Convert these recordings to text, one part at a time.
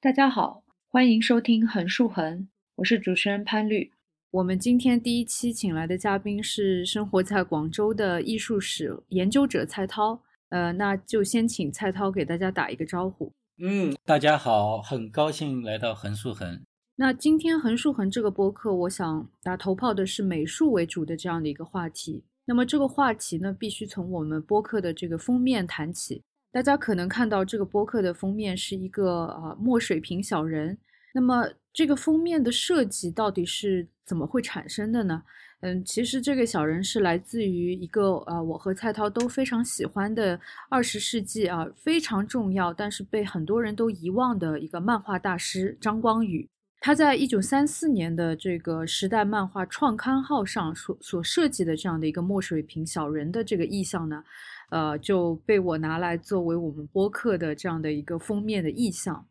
大家好，欢迎收听横竖横，我是主持人潘律。我们今天第一期请来的嘉宾是生活在广州的艺术史研究者蔡涛。呃，那就先请蔡涛给大家打一个招呼。嗯，大家好，很高兴来到横竖横。那今天横竖横这个播客，我想打头炮的是美术为主的这样的一个话题。那么这个话题呢，必须从我们播客的这个封面谈起。大家可能看到这个播客的封面是一个啊墨水瓶小人。那么这个封面的设计到底是怎么会产生的呢？嗯，其实这个小人是来自于一个啊，我和蔡涛都非常喜欢的二十世纪啊非常重要，但是被很多人都遗忘的一个漫画大师张光宇。他在一九三四年的这个《时代漫画创刊号》上所所设计的这样的一个墨水瓶小人的这个意象呢，呃，就被我拿来作为我们播客的这样的一个封面的意象。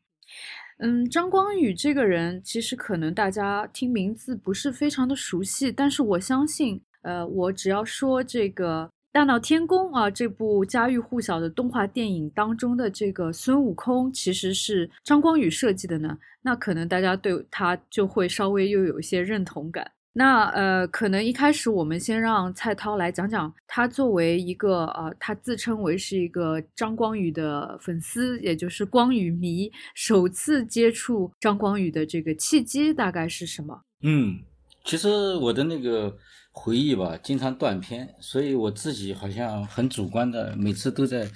嗯，张光宇这个人其实可能大家听名字不是非常的熟悉，但是我相信，呃，我只要说这个《大闹天宫》啊这部家喻户晓的动画电影当中的这个孙悟空其实是张光宇设计的呢。那可能大家对他就会稍微又有一些认同感。那呃，可能一开始我们先让蔡涛来讲讲他作为一个呃，他自称为是一个张光宇的粉丝，也就是光宇迷，首次接触张光宇的这个契机大概是什么？嗯，其实我的那个回忆吧，经常断片，所以我自己好像很主观的，每次都在。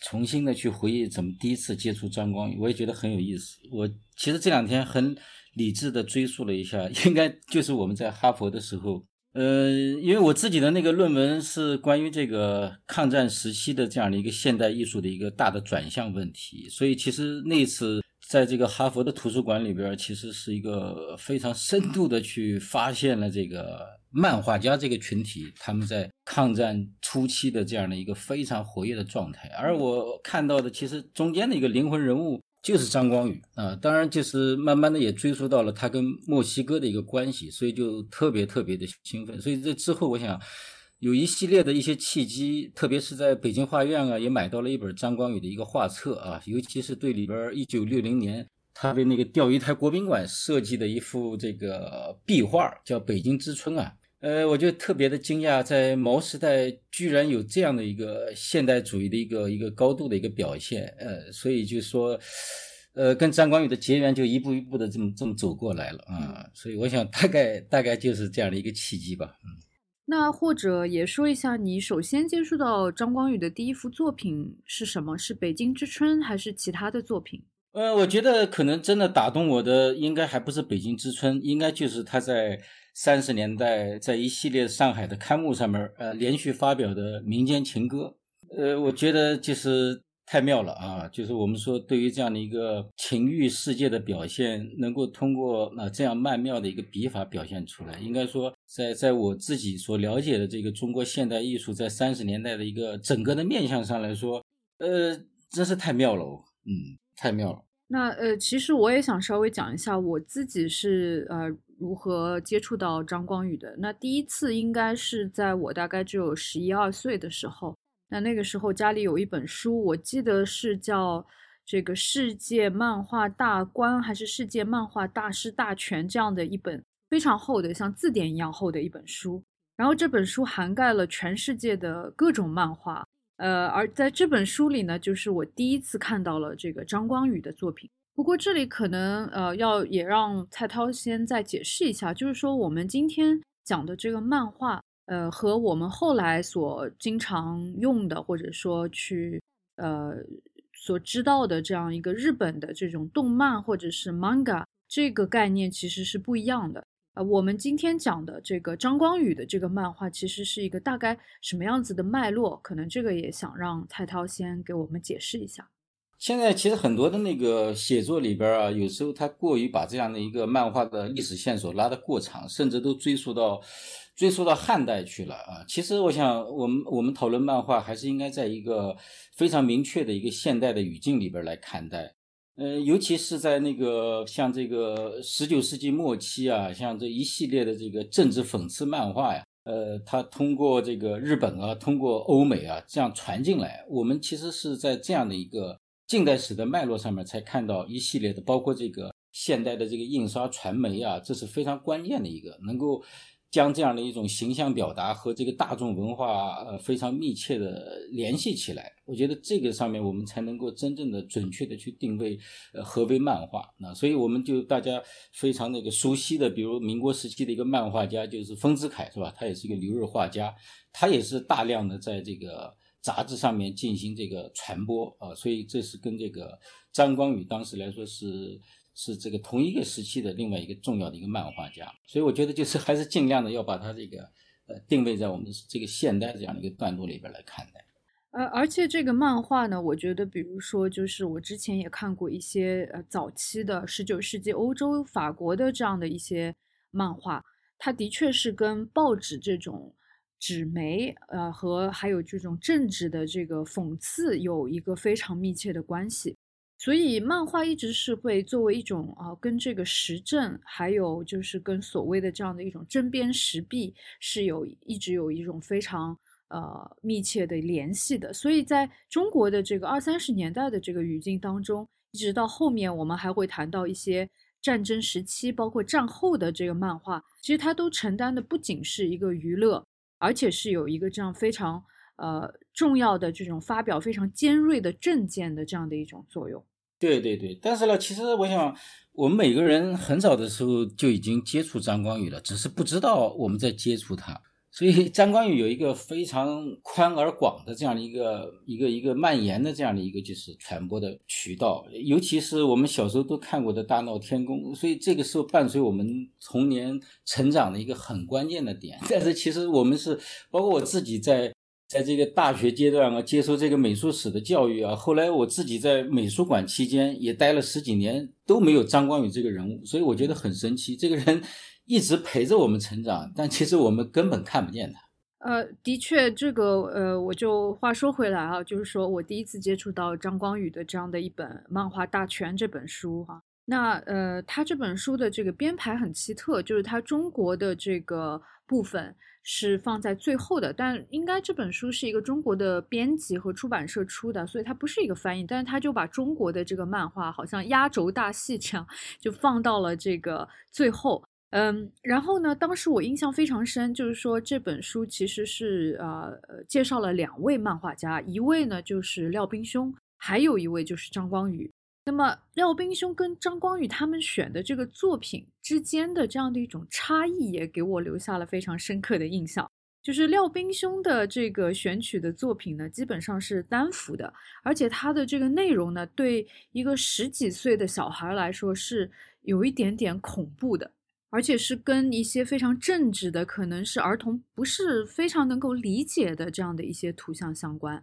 重新的去回忆怎么第一次接触张光宇，我也觉得很有意思。我其实这两天很理智的追溯了一下，应该就是我们在哈佛的时候，呃，因为我自己的那个论文是关于这个抗战时期的这样的一个现代艺术的一个大的转向问题，所以其实那次在这个哈佛的图书馆里边，其实是一个非常深度的去发现了这个。漫画家这个群体，他们在抗战初期的这样的一个非常活跃的状态，而我看到的，其实中间的一个灵魂人物就是张光宇啊。当然，就是慢慢的也追溯到了他跟墨西哥的一个关系，所以就特别特别的兴奋。所以这之后，我想有一系列的一些契机，特别是在北京画院啊，也买到了一本张光宇的一个画册啊，尤其是对里边一九六零年。他为那个钓鱼台国宾馆设计的一幅这个壁画，叫《北京之春》啊，呃，我就特别的惊讶，在毛时代居然有这样的一个现代主义的一个一个高度的一个表现，呃，所以就说，呃，跟张光宇的结缘就一步一步的这么这么走过来了啊，所以我想大概大概就是这样的一个契机吧，嗯，那或者也说一下，你首先接触到张光宇的第一幅作品是什么？是《北京之春》还是其他的作品？呃，我觉得可能真的打动我的，应该还不是《北京之春》，应该就是他在三十年代在一系列上海的刊物上面，呃，连续发表的民间情歌。呃，我觉得就是太妙了啊！就是我们说对于这样的一个情欲世界的表现，能够通过啊这样曼妙的一个笔法表现出来，应该说在在我自己所了解的这个中国现代艺术在三十年代的一个整个的面相上来说，呃，真是太妙了，嗯。太妙了。那呃，其实我也想稍微讲一下我自己是呃如何接触到张光宇的。那第一次应该是在我大概只有十一二岁的时候。那那个时候家里有一本书，我记得是叫这个《世界漫画大观》还是《世界漫画大师大全》这样的一本非常厚的，像字典一样厚的一本书。然后这本书涵盖了全世界的各种漫画。呃，而在这本书里呢，就是我第一次看到了这个张光宇的作品。不过这里可能呃要也让蔡涛先再解释一下，就是说我们今天讲的这个漫画，呃，和我们后来所经常用的或者说去呃所知道的这样一个日本的这种动漫或者是 manga 这个概念其实是不一样的。呃，我们今天讲的这个张光宇的这个漫画，其实是一个大概什么样子的脉络？可能这个也想让蔡涛先给我们解释一下。现在其实很多的那个写作里边啊，有时候他过于把这样的一个漫画的历史线索拉得过长，甚至都追溯到追溯到汉代去了啊。其实我想，我们我们讨论漫画，还是应该在一个非常明确的一个现代的语境里边来看待。呃，尤其是在那个像这个十九世纪末期啊，像这一系列的这个政治讽刺漫画呀，呃，它通过这个日本啊，通过欧美啊这样传进来，我们其实是在这样的一个近代史的脉络上面才看到一系列的，包括这个现代的这个印刷传媒啊，这是非常关键的一个能够。将这样的一种形象表达和这个大众文化呃非常密切的联系起来，我觉得这个上面我们才能够真正的准确的去定位呃何为漫画。那所以我们就大家非常那个熟悉的，比如民国时期的一个漫画家就是丰子恺是吧？他也是一个留日画家，他也是大量的在这个杂志上面进行这个传播啊，所以这是跟这个张光宇当时来说是。是这个同一个时期的另外一个重要的一个漫画家，所以我觉得就是还是尽量的要把他这个呃定位在我们这个现代这样的一个段落里边来看待。呃，而且这个漫画呢，我觉得比如说就是我之前也看过一些呃早期的十九世纪欧洲法国的这样的一些漫画，它的确是跟报纸这种纸媒呃和还有这种政治的这个讽刺有一个非常密切的关系。所以漫画一直是会作为一种啊，跟这个时政，还有就是跟所谓的这样的一种针砭时弊，是有一直有一种非常呃密切的联系的。所以在中国的这个二三十年代的这个语境当中，一直到后面我们还会谈到一些战争时期，包括战后的这个漫画，其实它都承担的不仅是一个娱乐，而且是有一个这样非常。呃，重要的这种发表非常尖锐的政见的这样的一种作用。对对对，但是呢，其实我想，我们每个人很早的时候就已经接触张光宇了，只是不知道我们在接触他。所以张光宇有一个非常宽而广的这样的一个一个一个蔓延的这样的一个就是传播的渠道，尤其是我们小时候都看过的大闹天宫，所以这个时候伴随我们童年成长的一个很关键的点。但是其实我们是，包括我自己在。在这个大学阶段啊，接受这个美术史的教育啊，后来我自己在美术馆期间也待了十几年，都没有张光宇这个人物，所以我觉得很神奇。这个人一直陪着我们成长，但其实我们根本看不见他。呃，的确，这个呃，我就话说回来啊，就是说我第一次接触到张光宇的这样的一本漫画大全这本书哈，那呃，他这本书的这个编排很奇特，就是他中国的这个部分。是放在最后的，但应该这本书是一个中国的编辑和出版社出的，所以它不是一个翻译。但是他就把中国的这个漫画，好像压轴大戏这样，就放到了这个最后。嗯，然后呢，当时我印象非常深，就是说这本书其实是呃介绍了两位漫画家，一位呢就是廖冰兄，还有一位就是张光宇。那么廖冰兄跟张光宇他们选的这个作品之间的这样的一种差异，也给我留下了非常深刻的印象。就是廖冰兄的这个选取的作品呢，基本上是单幅的，而且他的这个内容呢，对一个十几岁的小孩来说是有一点点恐怖的，而且是跟一些非常政治的，可能是儿童不是非常能够理解的这样的一些图像相关。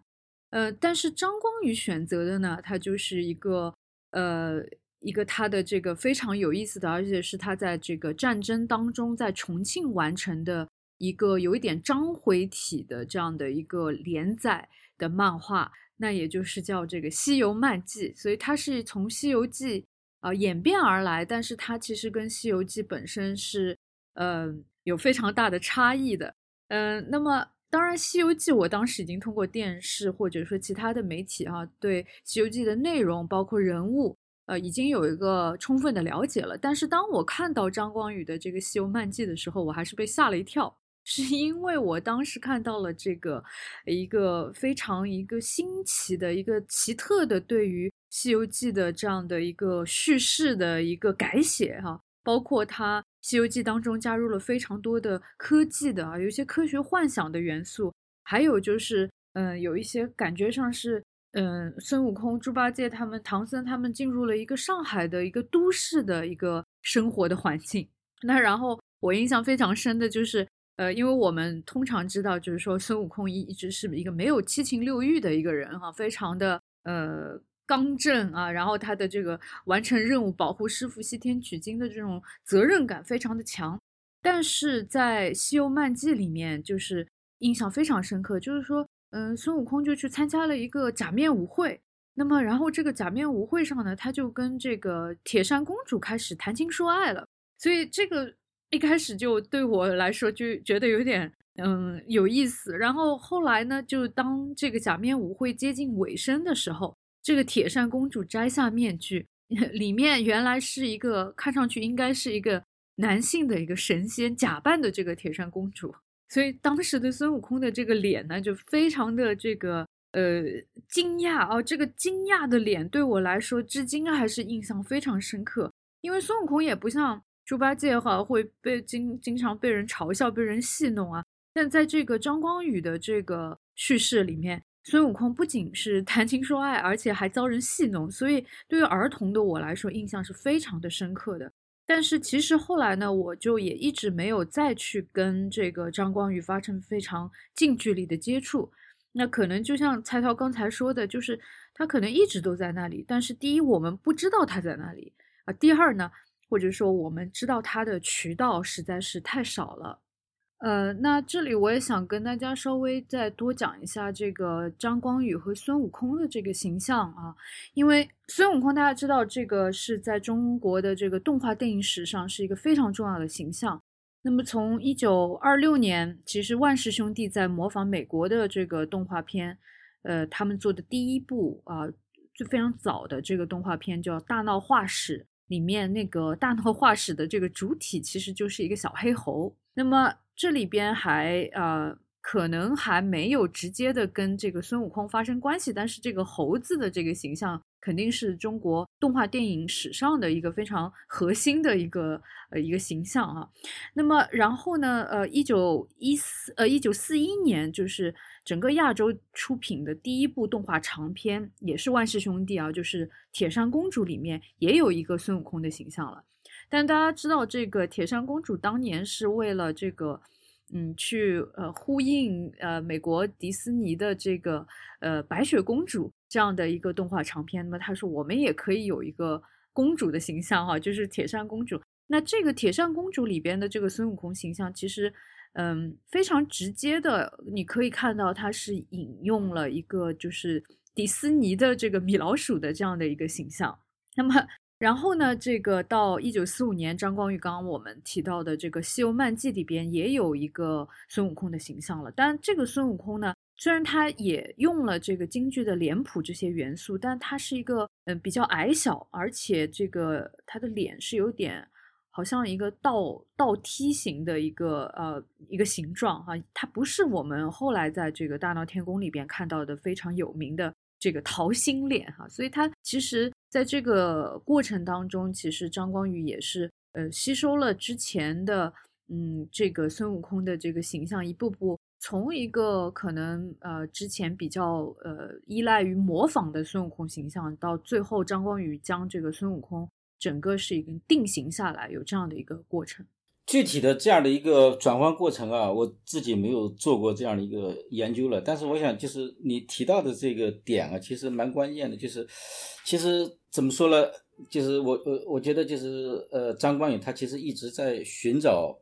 呃，但是张光宇选择的呢，他就是一个。呃，一个他的这个非常有意思的，而且是他在这个战争当中在重庆完成的一个有一点章回体的这样的一个连载的漫画，那也就是叫这个《西游漫记》，所以它是从《西游记》啊演变而来，但是它其实跟《西游记》本身是呃有非常大的差异的。嗯，那么当然，《西游记》我当时已经通过电视或者说其他的媒体哈，对《西游记》的内容包括人物，呃，已经有一个充分的了解了。但是当我看到张光宇的这个《西游漫记》的时候，我还是被吓了一跳，是 因为我当时看到了这个一个非常一个新奇的一个奇特的对于《西游记》的这样的一个叙事的一个改写哈，包括它。《西游记》当中加入了非常多的科技的啊，有一些科学幻想的元素，还有就是，嗯，有一些感觉上是，嗯，孙悟空、猪八戒他们、唐僧他们进入了一个上海的一个都市的一个生活的环境。那然后我印象非常深的就是，呃，因为我们通常知道，就是说孙悟空一一直是一个没有七情六欲的一个人哈，非常的呃。刚正啊，然后他的这个完成任务、保护师傅西天取经的这种责任感非常的强，但是在《西游漫记》里面，就是印象非常深刻，就是说，嗯，孙悟空就去参加了一个假面舞会，那么，然后这个假面舞会上呢，他就跟这个铁扇公主开始谈情说爱了。所以这个一开始就对我来说就觉得有点嗯有意思。然后后来呢，就当这个假面舞会接近尾声的时候，这个铁扇公主摘下面具，里面原来是一个看上去应该是一个男性的一个神仙假扮的这个铁扇公主。所以当时的孙悟空的这个脸呢，就非常的这个。呃，惊讶哦，这个惊讶的脸对我来说，至今还是印象非常深刻。因为孙悟空也不像猪八戒哈，会被经经常被人嘲笑、被人戏弄啊。但在这个张光宇的这个叙事里面，孙悟空不仅是谈情说爱，而且还遭人戏弄，所以对于儿童的我来说，印象是非常的深刻的。但是其实后来呢，我就也一直没有再去跟这个张光宇发生非常近距离的接触。那可能就像蔡涛刚才说的，就是他可能一直都在那里，但是第一我们不知道他在那里啊，第二呢，或者说我们知道他的渠道实在是太少了。呃，那这里我也想跟大家稍微再多讲一下这个张光宇和孙悟空的这个形象啊，因为孙悟空大家知道这个是在中国的这个动画电影史上是一个非常重要的形象。那么从一九二六年，其实万氏兄弟在模仿美国的这个动画片，呃，他们做的第一部啊，就非常早的这个动画片叫《大闹画室》，里面那个大闹画室的这个主体其实就是一个小黑猴。那么这里边还呃，可能还没有直接的跟这个孙悟空发生关系，但是这个猴子的这个形象。肯定是中国动画电影史上的一个非常核心的一个呃一个形象啊。那么然后呢，呃，一九一四呃一九四一年，就是整个亚洲出品的第一部动画长片，也是万氏兄弟啊，就是《铁扇公主》里面也有一个孙悟空的形象了。但大家知道，这个铁扇公主当年是为了这个。嗯，去呃呼应呃美国迪士尼的这个呃白雪公主这样的一个动画长片，那么他说我们也可以有一个公主的形象哈，就是铁扇公主。那这个铁扇公主里边的这个孙悟空形象，其实嗯非常直接的，你可以看到它是引用了一个就是迪士尼的这个米老鼠的这样的一个形象。那么。然后呢，这个到一九四五年，张光宇刚刚我们提到的这个《西游漫记》里边也有一个孙悟空的形象了。但这个孙悟空呢，虽然他也用了这个京剧的脸谱这些元素，但他是一个嗯比较矮小，而且这个他的脸是有点好像一个倒倒梯形的一个呃一个形状哈，它不是我们后来在这个大闹天宫里边看到的非常有名的这个桃心脸哈，所以它其实。在这个过程当中，其实张光宇也是呃吸收了之前的嗯这个孙悟空的这个形象，一步步从一个可能呃之前比较呃依赖于模仿的孙悟空形象，到最后张光宇将这个孙悟空整个是一个定型下来，有这样的一个过程。具体的这样的一个转换过程啊，我自己没有做过这样的一个研究了。但是我想，就是你提到的这个点啊，其实蛮关键的。就是，其实怎么说呢？就是我我我觉得就是呃，张光宇他其实一直在寻找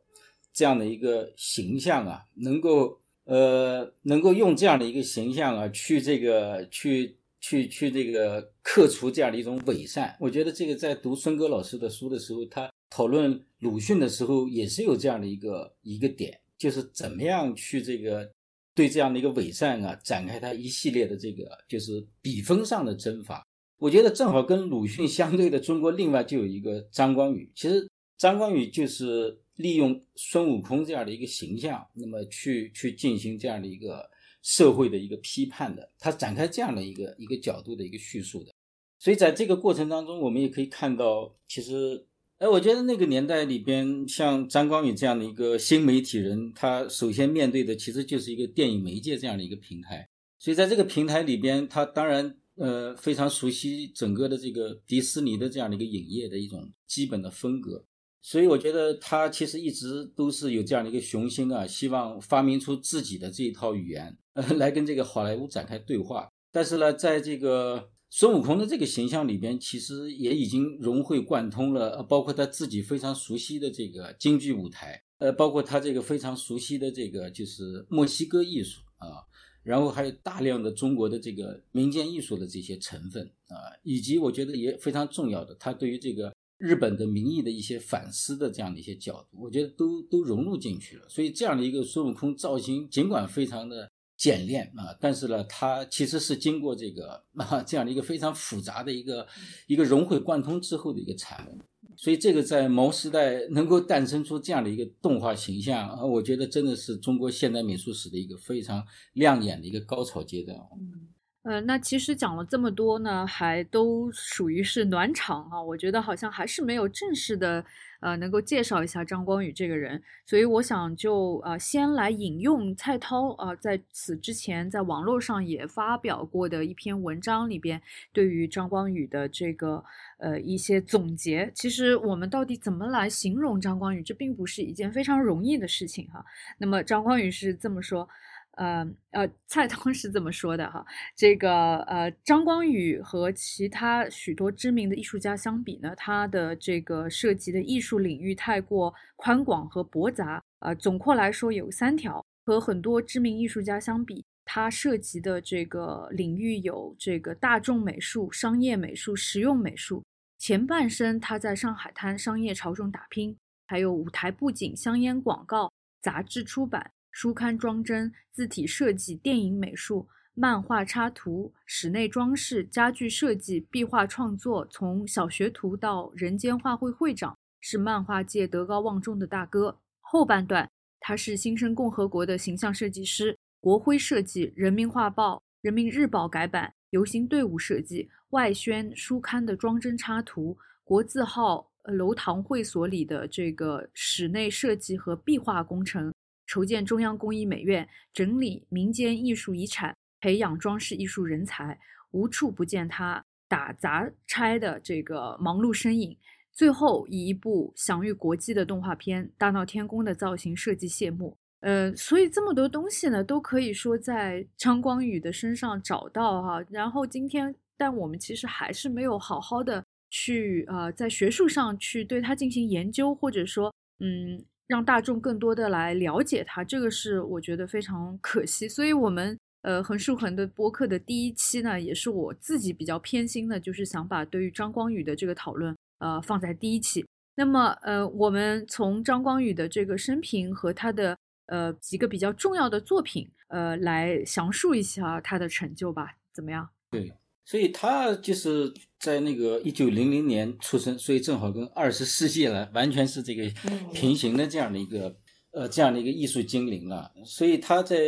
这样的一个形象啊，能够呃能够用这样的一个形象啊，去这个去去去这个克除这样的一种伪善。我觉得这个在读孙戈老师的书的时候，他。讨论鲁迅的时候，也是有这样的一个一个点，就是怎么样去这个对这样的一个伪善啊，展开他一系列的这个就是笔锋上的征伐。我觉得正好跟鲁迅相对的中国，另外就有一个张光宇。其实张光宇就是利用孙悟空这样的一个形象，那么去去进行这样的一个社会的一个批判的，他展开这样的一个一个角度的一个叙述的。所以在这个过程当中，我们也可以看到，其实。哎，我觉得那个年代里边，像张光宇这样的一个新媒体人，他首先面对的其实就是一个电影媒介这样的一个平台。所以在这个平台里边，他当然呃非常熟悉整个的这个迪士尼的这样的一个影业的一种基本的风格。所以我觉得他其实一直都是有这样的一个雄心啊，希望发明出自己的这一套语言，呃，来跟这个好莱坞展开对话。但是呢，在这个孙悟空的这个形象里边，其实也已经融会贯通了，包括他自己非常熟悉的这个京剧舞台，呃，包括他这个非常熟悉的这个就是墨西哥艺术啊，然后还有大量的中国的这个民间艺术的这些成分啊，以及我觉得也非常重要的，他对于这个日本的民意的一些反思的这样的一些角度，我觉得都都融入进去了。所以这样的一个孙悟空造型，尽管非常的简练啊，但是呢，它其实是经过这个啊 这样的一个非常复杂的一个一个融会贯通之后的一个产物。所以这个在毛时代能够诞生出这样的一个动画形象啊，我觉得真的是中国现代美术史的一个非常亮眼的一个高潮阶段。嗯。呃，那其实讲了这么多呢，还都属于是暖场啊。我觉得好像还是没有正式的，呃，能够介绍一下张光宇这个人。所以我想就呃先来引用蔡涛啊，在此之前在网络上也发表过的一篇文章里边，对于张光宇的这个呃一些总结。其实我们到底怎么来形容张光宇，这并不是一件非常容易的事情哈。那么张光宇是这么说。呃呃，蔡东是这么说的哈，这个呃，张光宇和其他许多知名的艺术家相比呢，他的这个涉及的艺术领域太过宽广和驳杂啊。总括来说有三条，和很多知名艺术家相比，他涉及的这个领域有这个大众美术、商业美术、实用美术。前半生他在上海滩商业潮中打拼，还有舞台布景、香烟广告、杂志出版。书刊装帧、字体设计、电影美术、漫画插图、室内装饰、家具设计、壁画创作，从小学徒到人间画会会长，是漫画界德高望重的大哥。后半段，他是新生共和国的形象设计师，国徽设计、人民画报、人民日报改版、游行队伍设计、外宣书刊的装帧插图、国字号楼堂会所里的这个室内设计和壁画工程。筹建中央工艺美院，整理民间艺术遗产，培养装饰艺术人才，无处不见他打杂差的这个忙碌身影。最后以一部享誉国际的动画片《大闹天宫》的造型设计谢幕。呃，所以这么多东西呢，都可以说在张光宇的身上找到哈。然后今天，但我们其实还是没有好好的去呃，在学术上去对他进行研究，或者说，嗯。让大众更多的来了解他，这个是我觉得非常可惜。所以，我们呃横竖横的播客的第一期呢，也是我自己比较偏心的，就是想把对于张光宇的这个讨论呃放在第一期。那么，呃，我们从张光宇的这个生平和他的呃几个比较重要的作品呃来详述一下他的成就吧，怎么样？对。所以他就是在那个一九零零年出生，所以正好跟二十世纪了，完全是这个平行的这样的一个呃这样的一个艺术精灵了。所以他在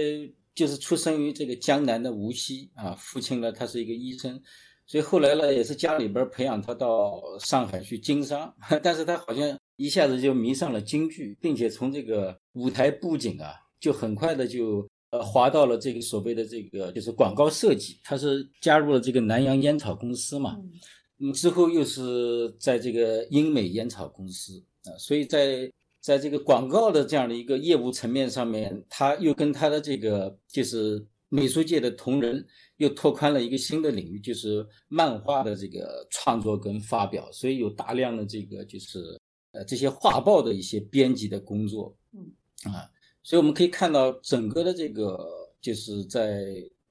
就是出生于这个江南的无锡啊，父亲呢他是一个医生，所以后来呢也是家里边培养他到上海去经商，但是他好像一下子就迷上了京剧，并且从这个舞台布景啊，就很快的就。呃，滑到了这个所谓的这个就是广告设计，他是加入了这个南洋烟草公司嘛，嗯，之后又是在这个英美烟草公司啊，所以在在这个广告的这样的一个业务层面上面，他又跟他的这个就是美术界的同仁又拓宽了一个新的领域，就是漫画的这个创作跟发表，所以有大量的这个就是呃这些画报的一些编辑的工作，嗯啊。所以我们可以看到，整个的这个就是在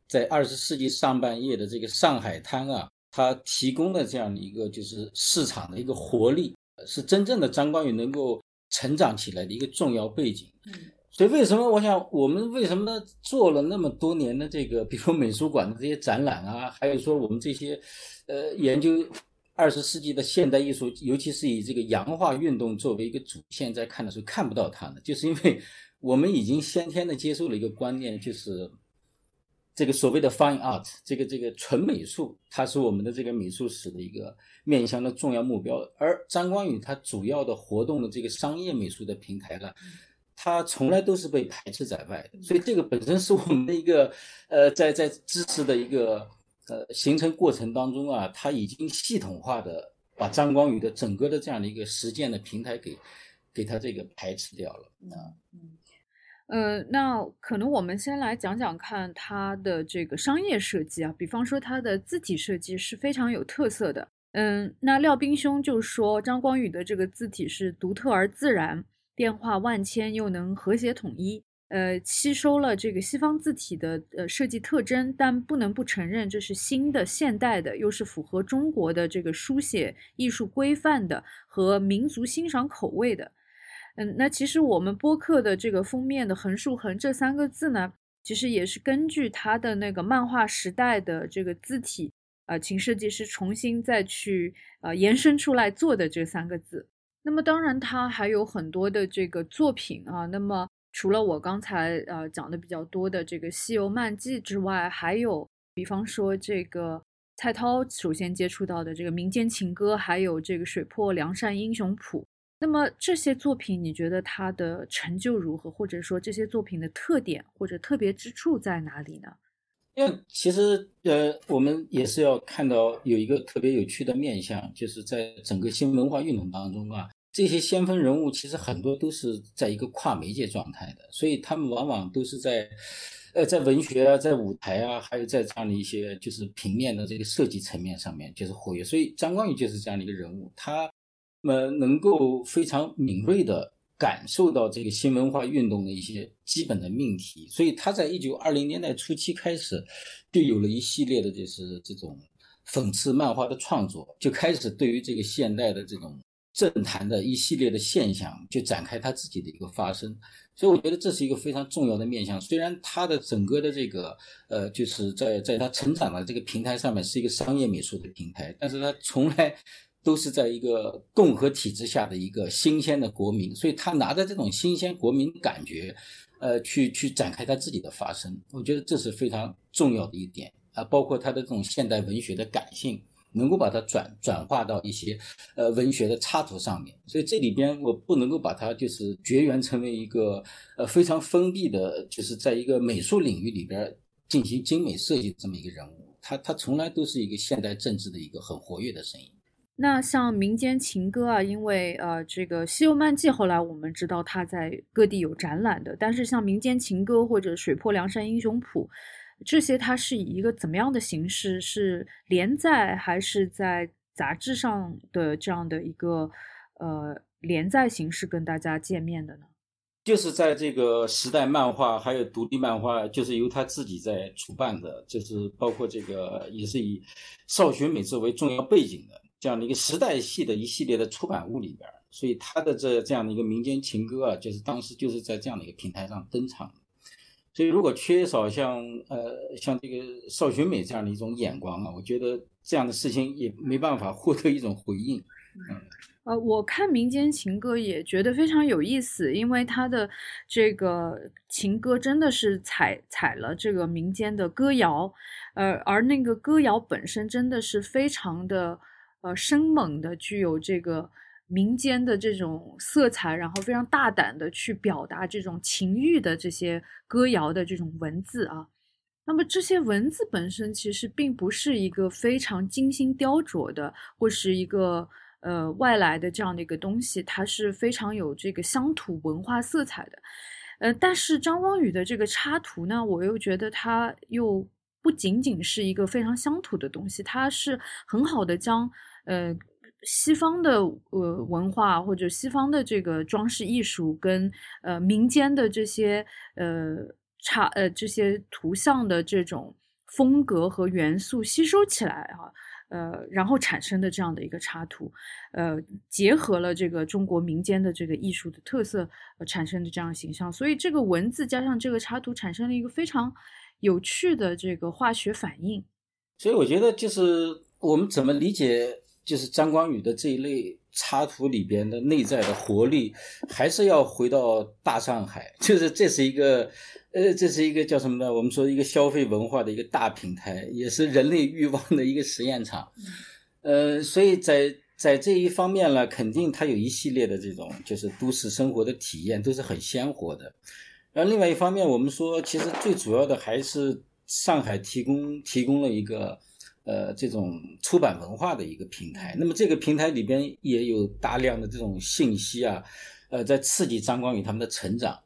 在二十世纪上半叶的这个上海滩啊，它提供的这样的一个就是市场的一个活力，是真正的张光宇能够成长起来的一个重要背景。嗯，所以为什么我想我们为什么做了那么多年的这个，比如美术馆的这些展览啊，还有说我们这些呃研究二十世纪的现代艺术，尤其是以这个洋化运动作为一个主线在看的时候看不到它呢？就是因为。我们已经先天的接受了一个观念，就是这个所谓的 fine art，这个这个纯美术，它是我们的这个美术史的一个面向的重要目标。而张光宇他主要的活动的这个商业美术的平台呢，他从来都是被排斥在外的。所以这个本身是我们的一个呃，在在知识的一个呃形成过程当中啊，他已经系统化的把张光宇的整个的这样的一个实践的平台给给他这个排斥掉了啊。呃，那可能我们先来讲讲看它的这个商业设计啊，比方说它的字体设计是非常有特色的。嗯，那廖斌兄就说张光宇的这个字体是独特而自然，变化万千又能和谐统一。呃，吸收了这个西方字体的呃设计特征，但不能不承认这是新的、现代的，又是符合中国的这个书写艺术规范的和民族欣赏口味的。嗯，那其实我们播客的这个封面的横竖横这三个字呢，其实也是根据它的那个漫画时代的这个字体，呃，请设计师重新再去呃延伸出来做的这三个字。那么当然，它还有很多的这个作品啊，那么。除了我刚才呃讲的比较多的这个《西游漫记》之外，还有比方说这个蔡涛首先接触到的这个民间情歌，还有这个《水泊梁山英雄谱》。那么这些作品，你觉得它的成就如何？或者说这些作品的特点或者特别之处在哪里呢？因为其实呃，我们也是要看到有一个特别有趣的面相，就是在整个新文化运动当中啊。这些先锋人物其实很多都是在一个跨媒介状态的，所以他们往往都是在，呃，在文学啊，在舞台啊，还有在这样的一些就是平面的这个设计层面上面就是活跃。所以张光宇就是这样的一个人物，他们能够非常敏锐的感受到这个新文化运动的一些基本的命题，所以他在一九二零年代初期开始就有了一系列的就是这种讽刺漫画的创作，就开始对于这个现代的这种。政坛的一系列的现象就展开他自己的一个发生，所以我觉得这是一个非常重要的面向。虽然他的整个的这个呃，就是在在他成长的这个平台上面是一个商业美术的平台，但是他从来都是在一个共和体制下的一个新鲜的国民，所以他拿着这种新鲜国民感觉，呃，去去展开他自己的发声。我觉得这是非常重要的一点啊，包括他的这种现代文学的感性。能够把它转转化到一些呃文学的插图上面，所以这里边我不能够把它就是绝缘成为一个呃非常封闭的，就是在一个美术领域里边进行精美设计这么一个人物，他他从来都是一个现代政治的一个很活跃的声音。那像民间情歌啊，因为呃这个《西游漫记》后来我们知道它在各地有展览的，但是像民间情歌或者《水泊梁山英雄谱》。这些它是以一个怎么样的形式？是连载还是在杂志上的这样的一个呃连载形式跟大家见面的呢？就是在这个时代漫画还有独立漫画，就是由他自己在主办的，就是包括这个也是以少学美作为重要背景的这样的一个时代系的一系列的出版物里边，所以他的这这样的一个民间情歌啊，就是当时就是在这样的一个平台上登场。所以，如果缺少像呃像这个邵学美这样的一种眼光啊，我觉得这样的事情也没办法获得一种回应。嗯，呃，我看民间情歌也觉得非常有意思，因为他的这个情歌真的是采采了这个民间的歌谣，呃，而那个歌谣本身真的是非常的呃生猛的，具有这个。民间的这种色彩，然后非常大胆的去表达这种情欲的这些歌谣的这种文字啊，那么这些文字本身其实并不是一个非常精心雕琢的，或是一个呃外来的这样的一个东西，它是非常有这个乡土文化色彩的。呃，但是张光宇的这个插图呢，我又觉得它又不仅仅是一个非常乡土的东西，它是很好的将呃。西方的呃文化或者西方的这个装饰艺术跟呃民间的这些呃插呃这些图像的这种风格和元素吸收起来哈呃然后产生的这样的一个插图呃结合了这个中国民间的这个艺术的特色呃产生的这样形象，所以这个文字加上这个插图产生了一个非常有趣的这个化学反应。所以我觉得就是我们怎么理解？就是张光宇的这一类插图里边的内在的活力，还是要回到大上海。就是这是一个，呃，这是一个叫什么呢？我们说一个消费文化的一个大平台，也是人类欲望的一个实验场。呃，所以在在这一方面呢，肯定它有一系列的这种就是都市生活的体验都是很鲜活的。然后另外一方面，我们说其实最主要的还是上海提供提供了一个。呃，这种出版文化的一个平台，那么这个平台里边也有大量的这种信息啊，呃，在刺激张光宇他们的成长。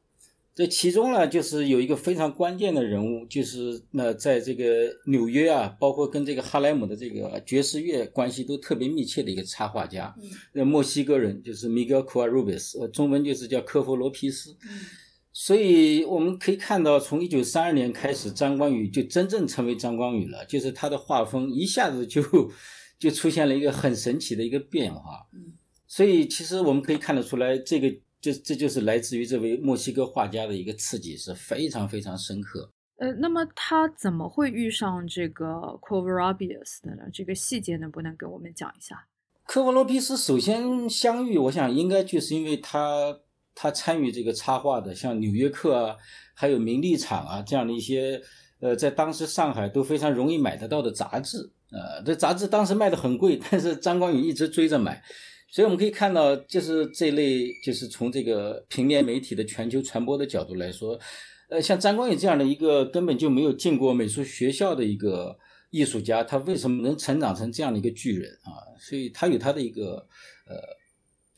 这其中呢，就是有一个非常关键的人物，就是那在这个纽约啊，包括跟这个哈莱姆的这个爵士乐关系都特别密切的一个插画家，那墨西哥人就是 Miguel Cuarubes，呃，中文就是叫科夫罗皮斯。所以我们可以看到，从一九三二年开始，张光宇就真正成为张光宇了，就是他的画风一下子就就出现了一个很神奇的一个变化。嗯，所以其实我们可以看得出来，这个这这就是来自于这位墨西哥画家的一个刺激是非常非常深刻。呃，那么他怎么会遇上这个 Covarrubias 的呢？这个细节能不能给我们讲一下？科沃罗皮斯首先相遇，我想应该就是因为他。他参与这个插画的，像《纽约客》啊，还有《名利场》啊这样的一些，呃，在当时上海都非常容易买得到的杂志，呃，这杂志当时卖的很贵，但是张光宇一直追着买，所以我们可以看到，就是这类，就是从这个平面媒体的全球传播的角度来说，呃，像张光宇这样的一个根本就没有进过美术学校的一个艺术家，他为什么能成长成这样的一个巨人啊？所以他有他的一个，呃。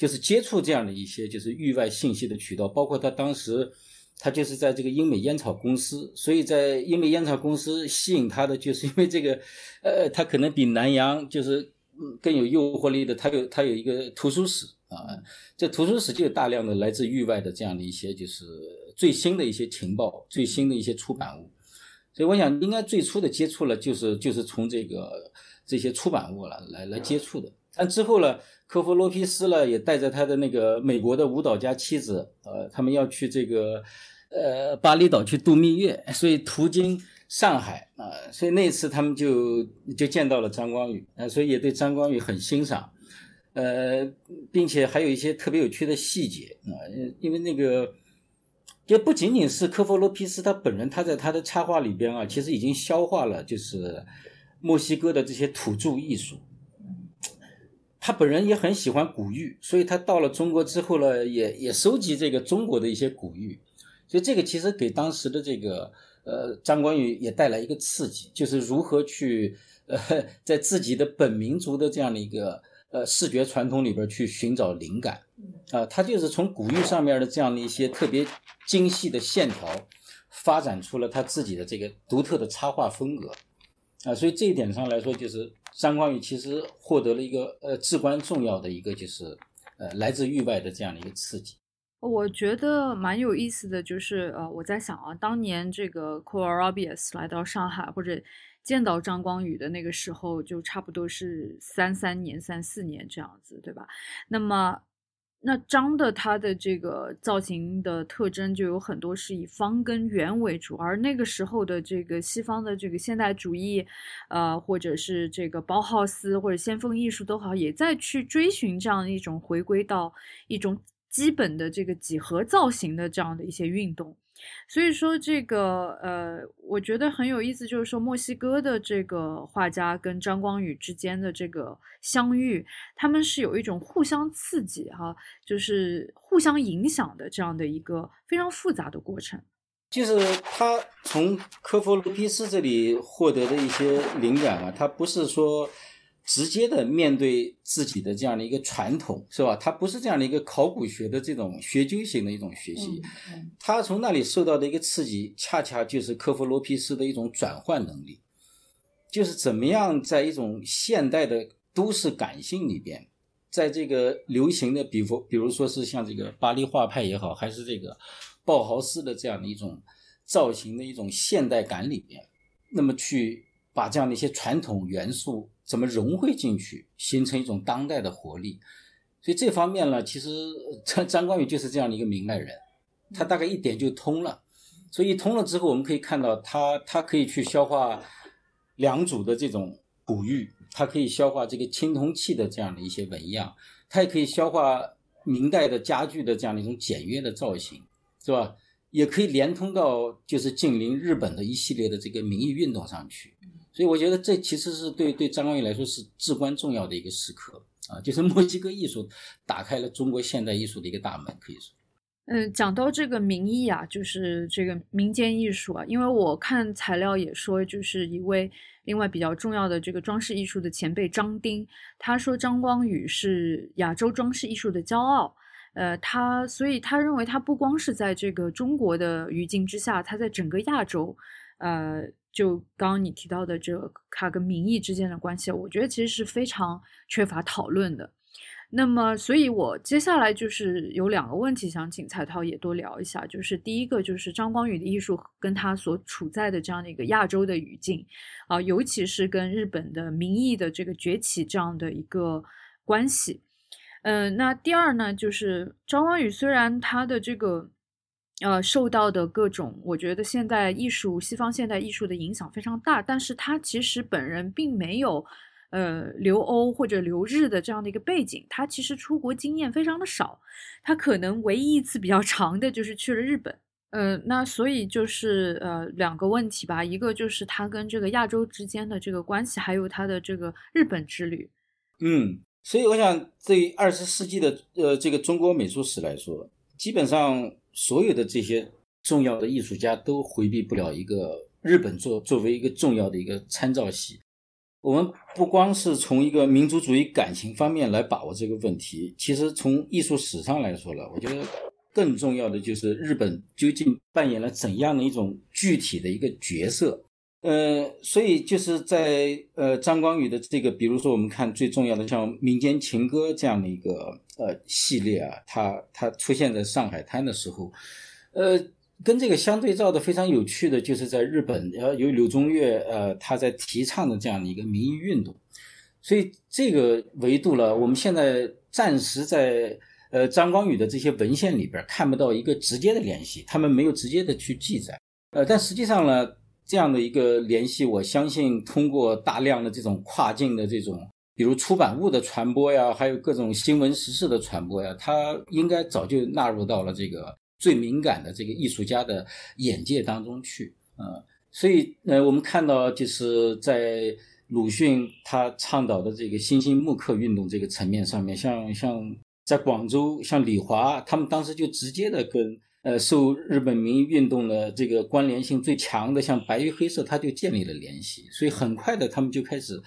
就是接触这样的一些就是域外信息的渠道，包括他当时，他就是在这个英美烟草公司，所以在英美烟草公司吸引他的，就是因为这个，呃，他可能比南洋就是更有诱惑力的，他有他有一个图书室啊，这图书室就有大量的来自域外的这样的一些就是最新的一些情报、最新的一些出版物，所以我想应该最初的接触了就是就是从这个这些出版物了来来接触的，但之后呢？科夫罗皮斯呢，也带着他的那个美国的舞蹈家妻子，呃，他们要去这个，呃，巴厘岛去度蜜月，所以途经上海啊，所以那次他们就就见到了张光宇，啊，所以也对张光宇很欣赏，呃，并且还有一些特别有趣的细节啊，因为那个，也不仅仅是科夫罗皮斯他本人，他在他的插画里边啊，其实已经消化了就是墨西哥的这些土著艺术。他本人也很喜欢古玉，所以他到了中国之后呢，也也收集这个中国的一些古玉，所以这个其实给当时的这个呃张光宇也带来一个刺激，就是如何去呃 在自己的本民族的这样的一个呃视觉传统里边去寻找灵感，啊，他就是从古玉上面的这样的一些特别精细的线条，发展出了他自己的这个独特的插画风格，啊，所以这一点上来说就是。张光宇其实获得了一个呃至关重要的一个就是呃来自域外的这样的一个刺激。我觉得蛮有意思的就是呃我在想啊，当年这个 Corabias 来到上海或者见到张光宇的那个时候，就差不多是三三年、三四年这样子，对吧？那么。那张的它的这个造型的特征就有很多是以方跟圆为主，而那个时候的这个西方的这个现代主义，呃，或者是这个包豪斯或者先锋艺术都好，也在去追寻这样一种回归到一种基本的这个几何造型的这样的一些运动。所以说这个呃，我觉得很有意思，就是说墨西哥的这个画家跟张光宇之间的这个相遇，他们是有一种互相刺激哈，就是互相影响的这样的一个非常复杂的过程。就是他从科夫罗皮斯这里获得的一些灵感啊，他不是说。直接的面对自己的这样的一个传统，是吧？他不是这样的一个考古学的这种学究型的一种学习，他从那里受到的一个刺激，恰恰就是科夫罗皮斯的一种转换能力，就是怎么样在一种现代的都市感性里边，在这个流行的，比如比如说是像这个巴黎画派也好，还是这个鲍豪斯的这样的一种造型的一种现代感里边，那么去把这样的一些传统元素。怎么融汇进去，形成一种当代的活力？所以这方面呢，其实张张光宇就是这样的一个明白人，他大概一点就通了。所以通了之后，我们可以看到他，他可以去消化良渚的这种古玉，他可以消化这个青铜器的这样的一些纹样，他也可以消化明代的家具的这样的一种简约的造型，是吧？也可以连通到就是近邻日本的一系列的这个民意运动上去。所以我觉得这其实是对对张光宇来说是至关重要的一个时刻啊，就是墨西哥艺术打开了中国现代艺术的一个大门，可以说。嗯，讲到这个民艺啊，就是这个民间艺术啊，因为我看材料也说，就是一位另外比较重要的这个装饰艺术的前辈张丁，他说张光宇是亚洲装饰艺术的骄傲。呃，他所以他认为他不光是在这个中国的语境之下，他在整个亚洲，呃。就刚刚你提到的这个他跟民意之间的关系，我觉得其实是非常缺乏讨论的。那么，所以我接下来就是有两个问题想请彩涛也多聊一下，就是第一个就是张光宇的艺术跟他所处在的这样的一个亚洲的语境啊，尤其是跟日本的民意的这个崛起这样的一个关系。嗯，那第二呢，就是张光宇虽然他的这个呃受到的各种，我觉得现代艺术、西方现代艺术的影响非常大，但是他其实本人并没有。呃，留欧或者留日的这样的一个背景，他其实出国经验非常的少，他可能唯一一次比较长的就是去了日本。呃，那所以就是呃两个问题吧，一个就是他跟这个亚洲之间的这个关系，还有他的这个日本之旅。嗯，所以我想，对二十世纪的呃这个中国美术史来说，基本上所有的这些重要的艺术家都回避不了一个日本作作为一个重要的一个参照系。我们不光是从一个民族主义感情方面来把握这个问题，其实从艺术史上来说了，我觉得更重要的就是日本究竟扮演了怎样的一种具体的一个角色。呃，所以就是在呃张光宇的这个，比如说我们看最重要的像民间情歌这样的一个呃系列啊，它它出现在上海滩的时候，呃。跟这个相对照的非常有趣的，就是在日本，呃，由柳宗悦，呃，他在提倡的这样的一个民意运动，所以这个维度了，我们现在暂时在呃张光宇的这些文献里边看不到一个直接的联系，他们没有直接的去记载，呃，但实际上呢，这样的一个联系，我相信通过大量的这种跨境的这种，比如出版物的传播呀，还有各种新闻时事的传播呀，它应该早就纳入到了这个。最敏感的这个艺术家的眼界当中去，呃，所以呃，我们看到就是在鲁迅他倡导的这个新兴木刻运动这个层面上面，像像在广州，像李华他们当时就直接的跟呃受日本民意运动的这个关联性最强的，像白与黑色，它就建立了联系，所以很快的他们就开始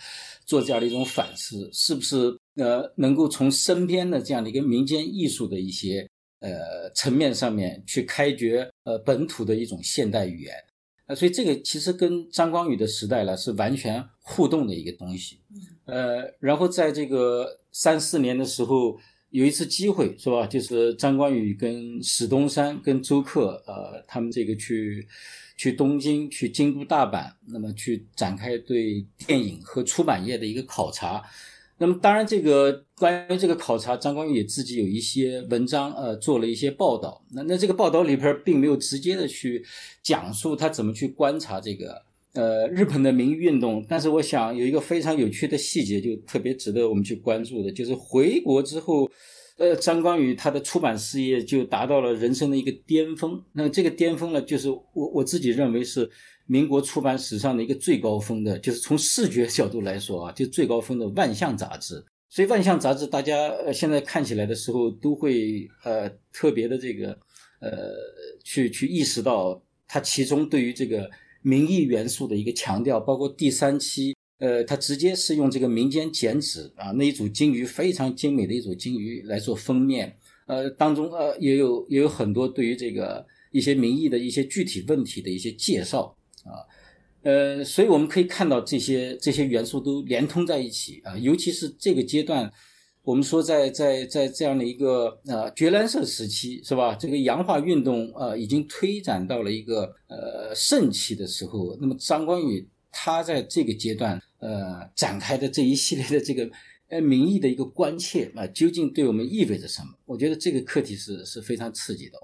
做这样的一种反思，是不是呃能够从身边的这样的一个民间艺术的一些。呃，层面上面去开掘呃本土的一种现代语言，呃，所以这个其实跟张光宇的时代呢是完全互动的一个东西。呃，然后在这个三四年的时候，有一次机会是吧？就是张光宇跟史东山跟周克呃他们这个去去东京去京都大阪，那么去展开对电影和出版业的一个考察。那么当然，这个关于这个考察，张光宇也自己有一些文章，呃，做了一些报道。那那这个报道里边并没有直接的去讲述他怎么去观察这个呃日本的民意运动。但是我想有一个非常有趣的细节，就特别值得我们去关注的，就是回国之后，呃，张光宇他的出版事业就达到了人生的一个巅峰。那这个巅峰呢，就是我我自己认为是。民国出版史上的一个最高峰的，就是从视觉角度来说啊，就最高峰的《万象》杂志。所以，《万象》杂志大家呃现在看起来的时候，都会呃特别的这个呃去去意识到它其中对于这个民意元素的一个强调。包括第三期，呃，它直接是用这个民间剪纸啊，那一组金鱼非常精美的一组金鱼来做封面。呃，当中呃也有也有很多对于这个一些民意的一些具体问题的一些介绍。啊，呃，所以我们可以看到这些这些元素都连通在一起啊，尤其是这个阶段，我们说在在在这样的一个呃绝蓝色时期，是吧？这个洋化运动呃已经推展到了一个呃盛期的时候，那么张光宇他在这个阶段呃展开的这一系列的这个呃民意的一个关切啊，究竟对我们意味着什么？我觉得这个课题是是非常刺激的。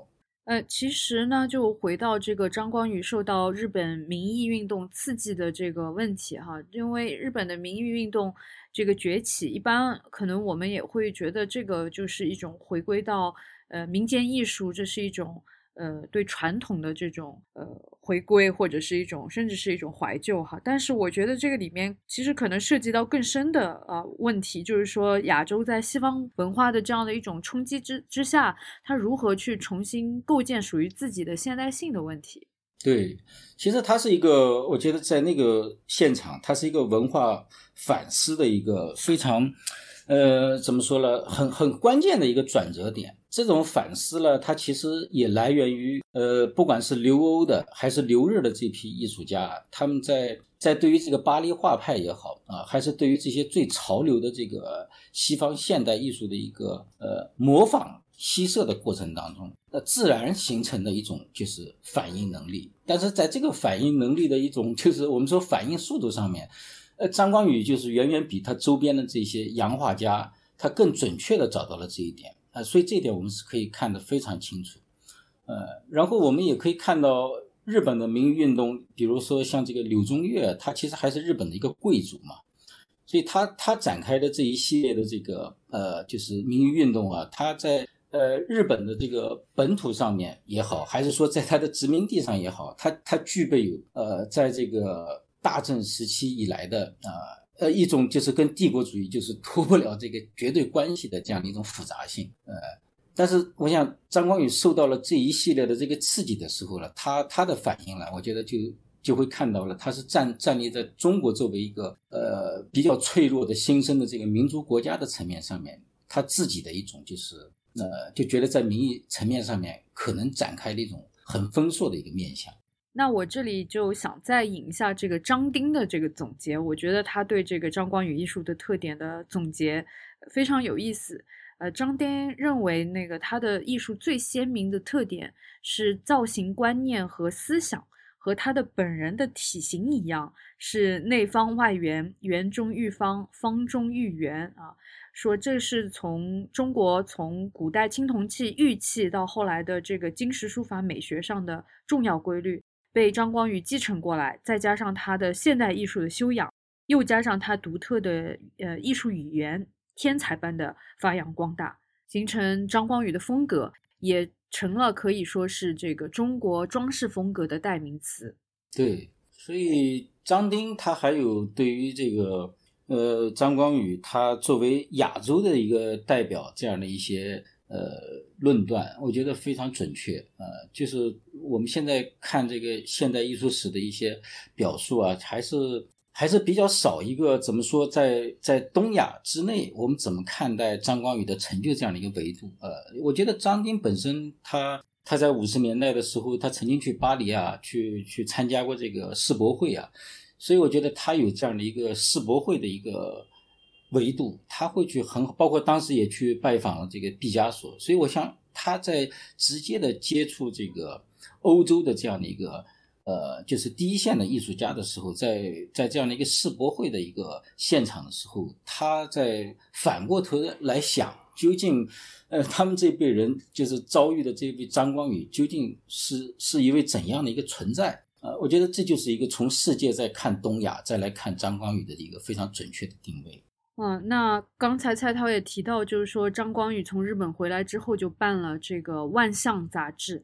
呃，其实呢，就回到这个张光宇受到日本民意运动刺激的这个问题哈，因为日本的民意运动这个崛起，一般可能我们也会觉得这个就是一种回归到呃民间艺术，这是一种。呃，对传统的这种呃回归，或者是一种甚至是一种怀旧哈，但是我觉得这个里面其实可能涉及到更深的呃问题，就是说亚洲在西方文化的这样的一种冲击之之下，它如何去重新构建属于自己的现代性的问题。对，其实它是一个，我觉得在那个现场，它是一个文化反思的一个非常。呃，怎么说呢？很很关键的一个转折点。这种反思呢，它其实也来源于呃，不管是留欧的还是留日的这批艺术家，他们在在对于这个巴黎画派也好啊，还是对于这些最潮流的这个西方现代艺术的一个呃模仿吸摄的过程当中，那自然形成的一种就是反应能力。但是在这个反应能力的一种就是我们说反应速度上面。呃，张光宇就是远远比他周边的这些洋画家，他更准确的找到了这一点啊，所以这一点我们是可以看得非常清楚。呃，然后我们也可以看到日本的民意运动，比如说像这个柳宗悦，他其实还是日本的一个贵族嘛，所以他他展开的这一系列的这个呃，就是民意运动啊，他在呃日本的这个本土上面也好，还是说在他的殖民地上也好，他他具备有呃，在这个。大正时期以来的啊呃一种就是跟帝国主义就是脱不了这个绝对关系的这样的一种复杂性呃，但是我想张光宇受到了这一系列的这个刺激的时候呢，他他的反应呢，我觉得就就会看到了，他是站站立在中国作为一个呃比较脆弱的新生的这个民族国家的层面上面，他自己的一种就是呃就觉得在民意层面上面可能展开的一种很丰硕的一个面向。那我这里就想再引一下这个张丁的这个总结，我觉得他对这个张光宇艺术的特点的总结非常有意思。呃，张丁认为那个他的艺术最鲜明的特点是造型观念和思想和他的本人的体型一样，是内方外圆，圆中寓方，方中寓圆啊。说这是从中国从古代青铜器、玉器到后来的这个金石书法美学上的重要规律。被张光宇继承过来，再加上他的现代艺术的修养，又加上他独特的呃艺术语言，天才般的发扬光大，形成张光宇的风格，也成了可以说是这个中国装饰风格的代名词。对，所以张丁他还有对于这个呃张光宇他作为亚洲的一个代表这样的一些。呃，论断我觉得非常准确呃，就是我们现在看这个现代艺术史的一些表述啊，还是还是比较少一个怎么说，在在东亚之内，我们怎么看待张光宇的成就这样的一个维度？呃，我觉得张丁本身他他在五十年代的时候，他曾经去巴黎啊，去去参加过这个世博会啊，所以我觉得他有这样的一个世博会的一个。维度，他会去很包括当时也去拜访了这个毕加索，所以我想他在直接的接触这个欧洲的这样的一个呃，就是第一线的艺术家的时候，在在这样的一个世博会的一个现场的时候，他在反过头来想，究竟呃他们这辈人就是遭遇的这位张光宇究竟是是一位怎样的一个存在啊？我觉得这就是一个从世界在看东亚，再来看张光宇的一个非常准确的定位。嗯，那刚才蔡涛也提到，就是说张光宇从日本回来之后就办了这个《万象》杂志。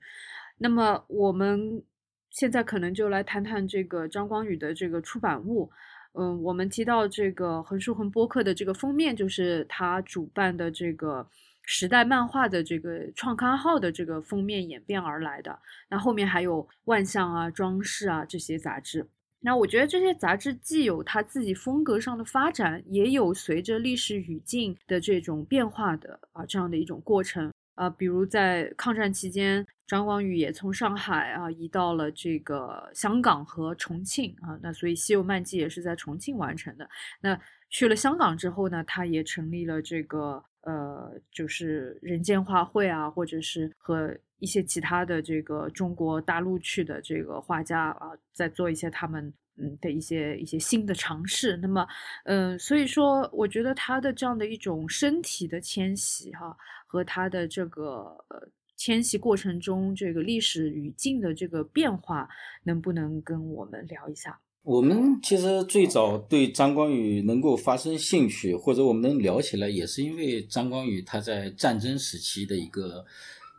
那么我们现在可能就来谈谈这个张光宇的这个出版物。嗯，我们提到这个横竖横播客的这个封面，就是他主办的这个时代漫画的这个创刊号的这个封面演变而来的。那后面还有《万象》啊、《装饰》啊这些杂志。那我觉得这些杂志既有它自己风格上的发展，也有随着历史语境的这种变化的啊这样的一种过程啊。比如在抗战期间，张光宇也从上海啊移到了这个香港和重庆啊。那所以《西游漫记》也是在重庆完成的。那去了香港之后呢，他也成立了这个呃，就是人间画会啊，或者是和。一些其他的这个中国大陆去的这个画家啊，在做一些他们嗯的一些一些新的尝试。那么，嗯，所以说，我觉得他的这样的一种身体的迁徙哈，和他的这个呃迁徙过程中这个历史语境的这个变化，能不能跟我们聊一下？我们其实最早对张光宇能够发生兴趣，或者我们能聊起来，也是因为张光宇他在战争时期的一个。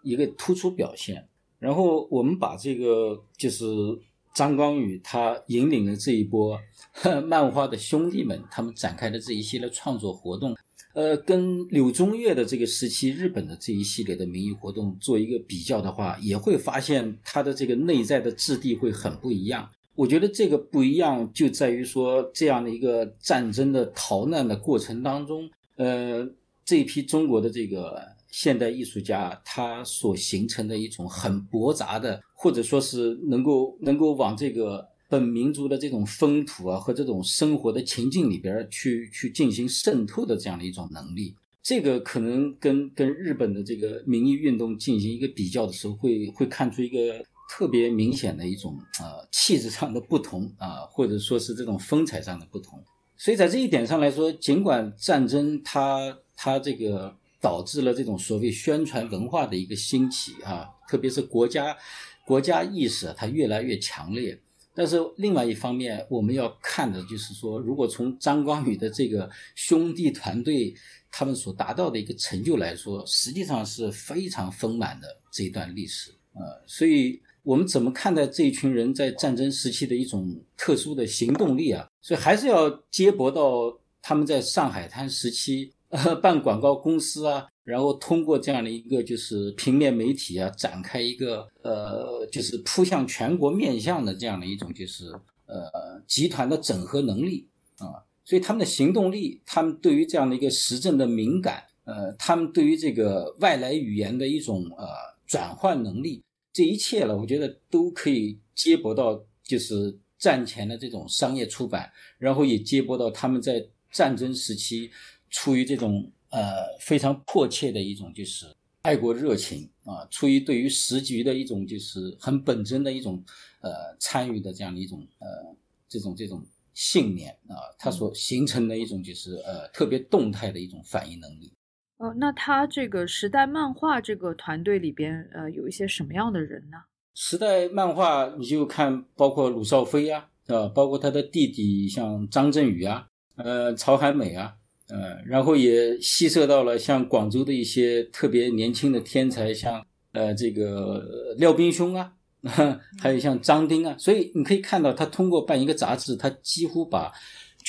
一个突出表现，然后我们把这个就是张光宇他引领的这一波 漫画的兄弟们，他们展开的这一系列创作活动，呃，跟柳宗悦的这个时期日本的这一系列的民意活动做一个比较的话，也会发现他的这个内在的质地会很不一样。我觉得这个不一样就在于说，这样的一个战争的逃难的过程当中。呃，这一批中国的这个现代艺术家，他所形成的一种很驳杂的，或者说是能够能够往这个本民族的这种风土啊和这种生活的情境里边去去进行渗透的这样的一种能力，这个可能跟跟日本的这个民意运动进行一个比较的时候，会会看出一个。特别明显的一种呃气质上的不同啊，或者说是这种风采上的不同，所以在这一点上来说，尽管战争它它这个导致了这种所谓宣传文化的一个兴起啊，特别是国家国家意识它越来越强烈，但是另外一方面我们要看的就是说，如果从张光宇的这个兄弟团队他们所达到的一个成就来说，实际上是非常丰满的这一段历史呃，所以。我们怎么看待这一群人在战争时期的一种特殊的行动力啊？所以还是要接驳到他们在上海滩时期呃办广告公司啊，然后通过这样的一个就是平面媒体啊，展开一个呃就是扑向全国面向的这样的一种就是呃集团的整合能力啊。所以他们的行动力，他们对于这样的一个时政的敏感，呃，他们对于这个外来语言的一种呃转换能力。这一切了，我觉得都可以接驳到就是战前的这种商业出版，然后也接驳到他们在战争时期出于这种呃非常迫切的一种就是爱国热情啊，出于对于时局的一种就是很本真的一种呃参与的这样的一种呃这种这种信念啊，它所形成的一种就是呃特别动态的一种反应能力。哦，那他这个时代漫画这个团队里边，呃，有一些什么样的人呢？时代漫画你就看，包括鲁少飞啊，呃，包括他的弟弟像张振宇啊，呃，曹海美啊，呃，然后也吸摄到了像广州的一些特别年轻的天才，像呃这个廖斌兄啊，还有像张丁啊，所以你可以看到，他通过办一个杂志，他几乎把。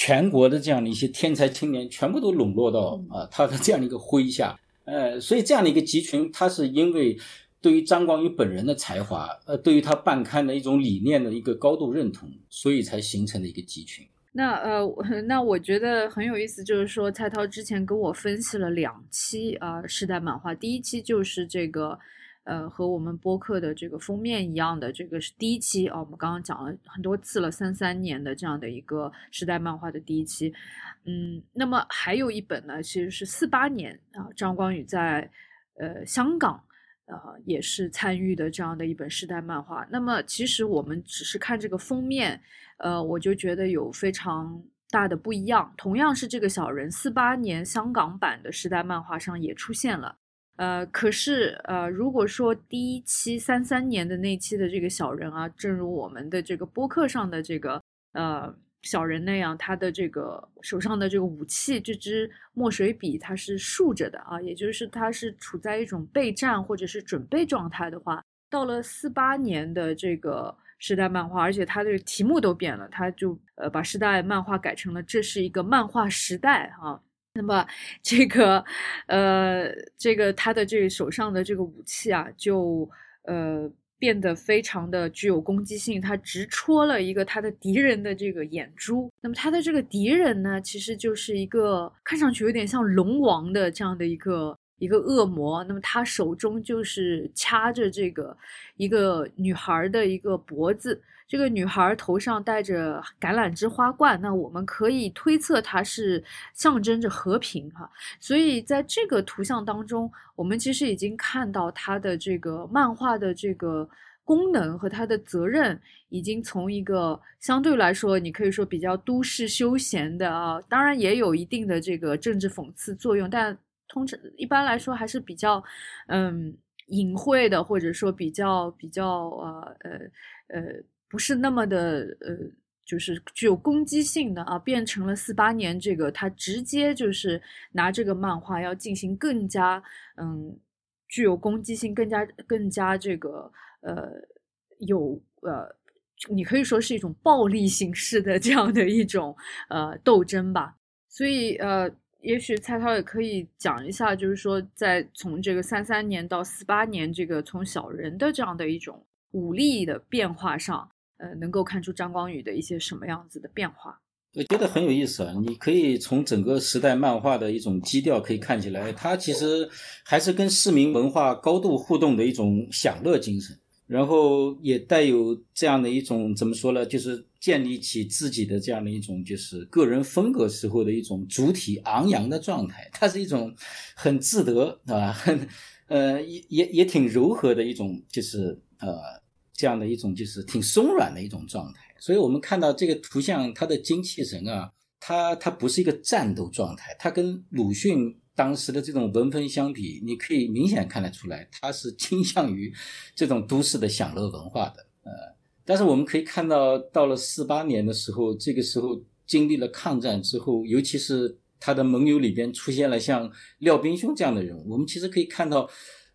全国的这样的一些天才青年全部都笼络到啊他的这样的一个麾下，呃，所以这样的一个集群，他是因为对于张光宇本人的才华，呃，对于他办刊的一种理念的一个高度认同，所以才形成的一个集群。那呃，那我觉得很有意思，就是说蔡涛之前跟我分析了两期啊时代漫画，第一期就是这个。呃，和我们播客的这个封面一样的，这个是第一期哦。我们刚刚讲了很多次了，三三年的这样的一个时代漫画的第一期。嗯，那么还有一本呢，其实是四八年啊，张光宇在呃香港呃也是参与的这样的一本时代漫画。那么其实我们只是看这个封面，呃，我就觉得有非常大的不一样。同样是这个小人，四八年香港版的时代漫画上也出现了。呃，可是呃，如果说第一期三三年的那期的这个小人啊，正如我们的这个播客上的这个呃小人那样，他的这个手上的这个武器，这支墨水笔，它是竖着的啊，也就是它是处在一种备战或者是准备状态的话，到了四八年的这个时代漫画，而且它的题目都变了，它就呃把时代漫画改成了这是一个漫画时代哈。那么，这个，呃，这个他的这个手上的这个武器啊，就呃变得非常的具有攻击性。他直戳了一个他的敌人的这个眼珠。那么他的这个敌人呢，其实就是一个看上去有点像龙王的这样的一个一个恶魔。那么他手中就是掐着这个一个女孩的一个脖子。这个女孩头上戴着橄榄枝花冠，那我们可以推测她是象征着和平哈。所以在这个图像当中，我们其实已经看到她的这个漫画的这个功能和她的责任，已经从一个相对来说，你可以说比较都市休闲的啊，当然也有一定的这个政治讽刺作用，但通常一般来说还是比较嗯隐晦的，或者说比较比较呃呃呃。不是那么的呃，就是具有攻击性的啊，变成了四八年这个，他直接就是拿这个漫画要进行更加嗯具有攻击性、更加更加这个呃有呃，你可以说是一种暴力形式的这样的一种呃斗争吧。所以呃，也许蔡涛也可以讲一下，就是说在从这个三三年到四八年这个从小人的这样的一种武力的变化上。呃，能够看出张光宇的一些什么样子的变化？我觉得很有意思啊！你可以从整个时代漫画的一种基调可以看起来，它其实还是跟市民文化高度互动的一种享乐精神，然后也带有这样的一种怎么说呢？就是建立起自己的这样的一种就是个人风格时候的一种主体昂扬的状态。它是一种很自得啊，很 呃也也也挺柔和的一种，就是呃这样的一种就是挺松软的一种状态。所以我们看到这个图像，他的精气神啊，他他不是一个战斗状态，他跟鲁迅当时的这种文风相比，你可以明显看得出来，他是倾向于这种都市的享乐文化的。呃，但是我们可以看到，到了四八年的时候，这个时候经历了抗战之后，尤其是他的盟友里边出现了像廖斌兄这样的人物，我们其实可以看到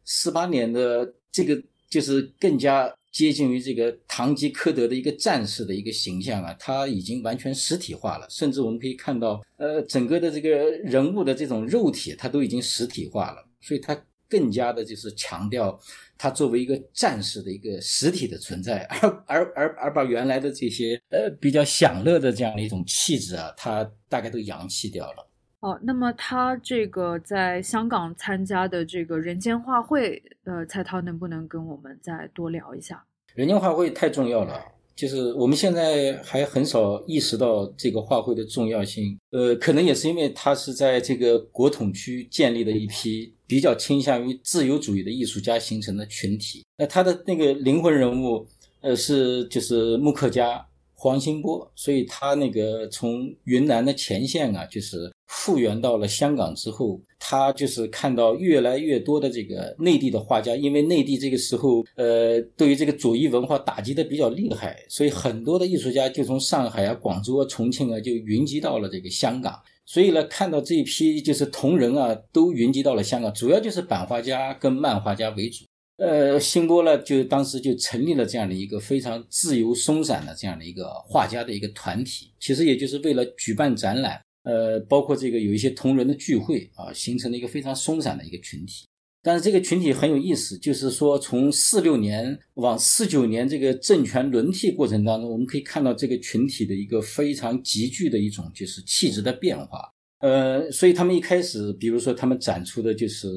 四八年的这个就是更加。接近于这个堂吉诃德的一个战士的一个形象啊，他已经完全实体化了，甚至我们可以看到，呃，整个的这个人物的这种肉体，他都已经实体化了，所以他更加的就是强调他作为一个战士的一个实体的存在，而而而而把原来的这些呃比较享乐的这样的一种气质啊，他大概都扬弃掉了。哦，那么他这个在香港参加的这个人间画会，呃，蔡涛能不能跟我们再多聊一下？人间画会太重要了，就是我们现在还很少意识到这个画会的重要性。呃，可能也是因为它是在这个国统区建立的一批比较倾向于自由主义的艺术家形成的群体。那他的那个灵魂人物，呃，是就是木刻家。黄兴波，所以他那个从云南的前线啊，就是复原到了香港之后，他就是看到越来越多的这个内地的画家，因为内地这个时候，呃，对于这个左翼文化打击的比较厉害，所以很多的艺术家就从上海啊、广州啊、重庆啊就云集到了这个香港，所以呢，看到这一批就是同仁啊，都云集到了香港，主要就是版画家跟漫画家为主。呃，新波呢，就当时就成立了这样的一个非常自由松散的这样的一个画家的一个团体，其实也就是为了举办展览，呃，包括这个有一些同仁的聚会啊，形成了一个非常松散的一个群体。但是这个群体很有意思，就是说从四六年往四九年这个政权轮替过程当中，我们可以看到这个群体的一个非常急剧的一种就是气质的变化。呃，所以他们一开始，比如说他们展出的就是，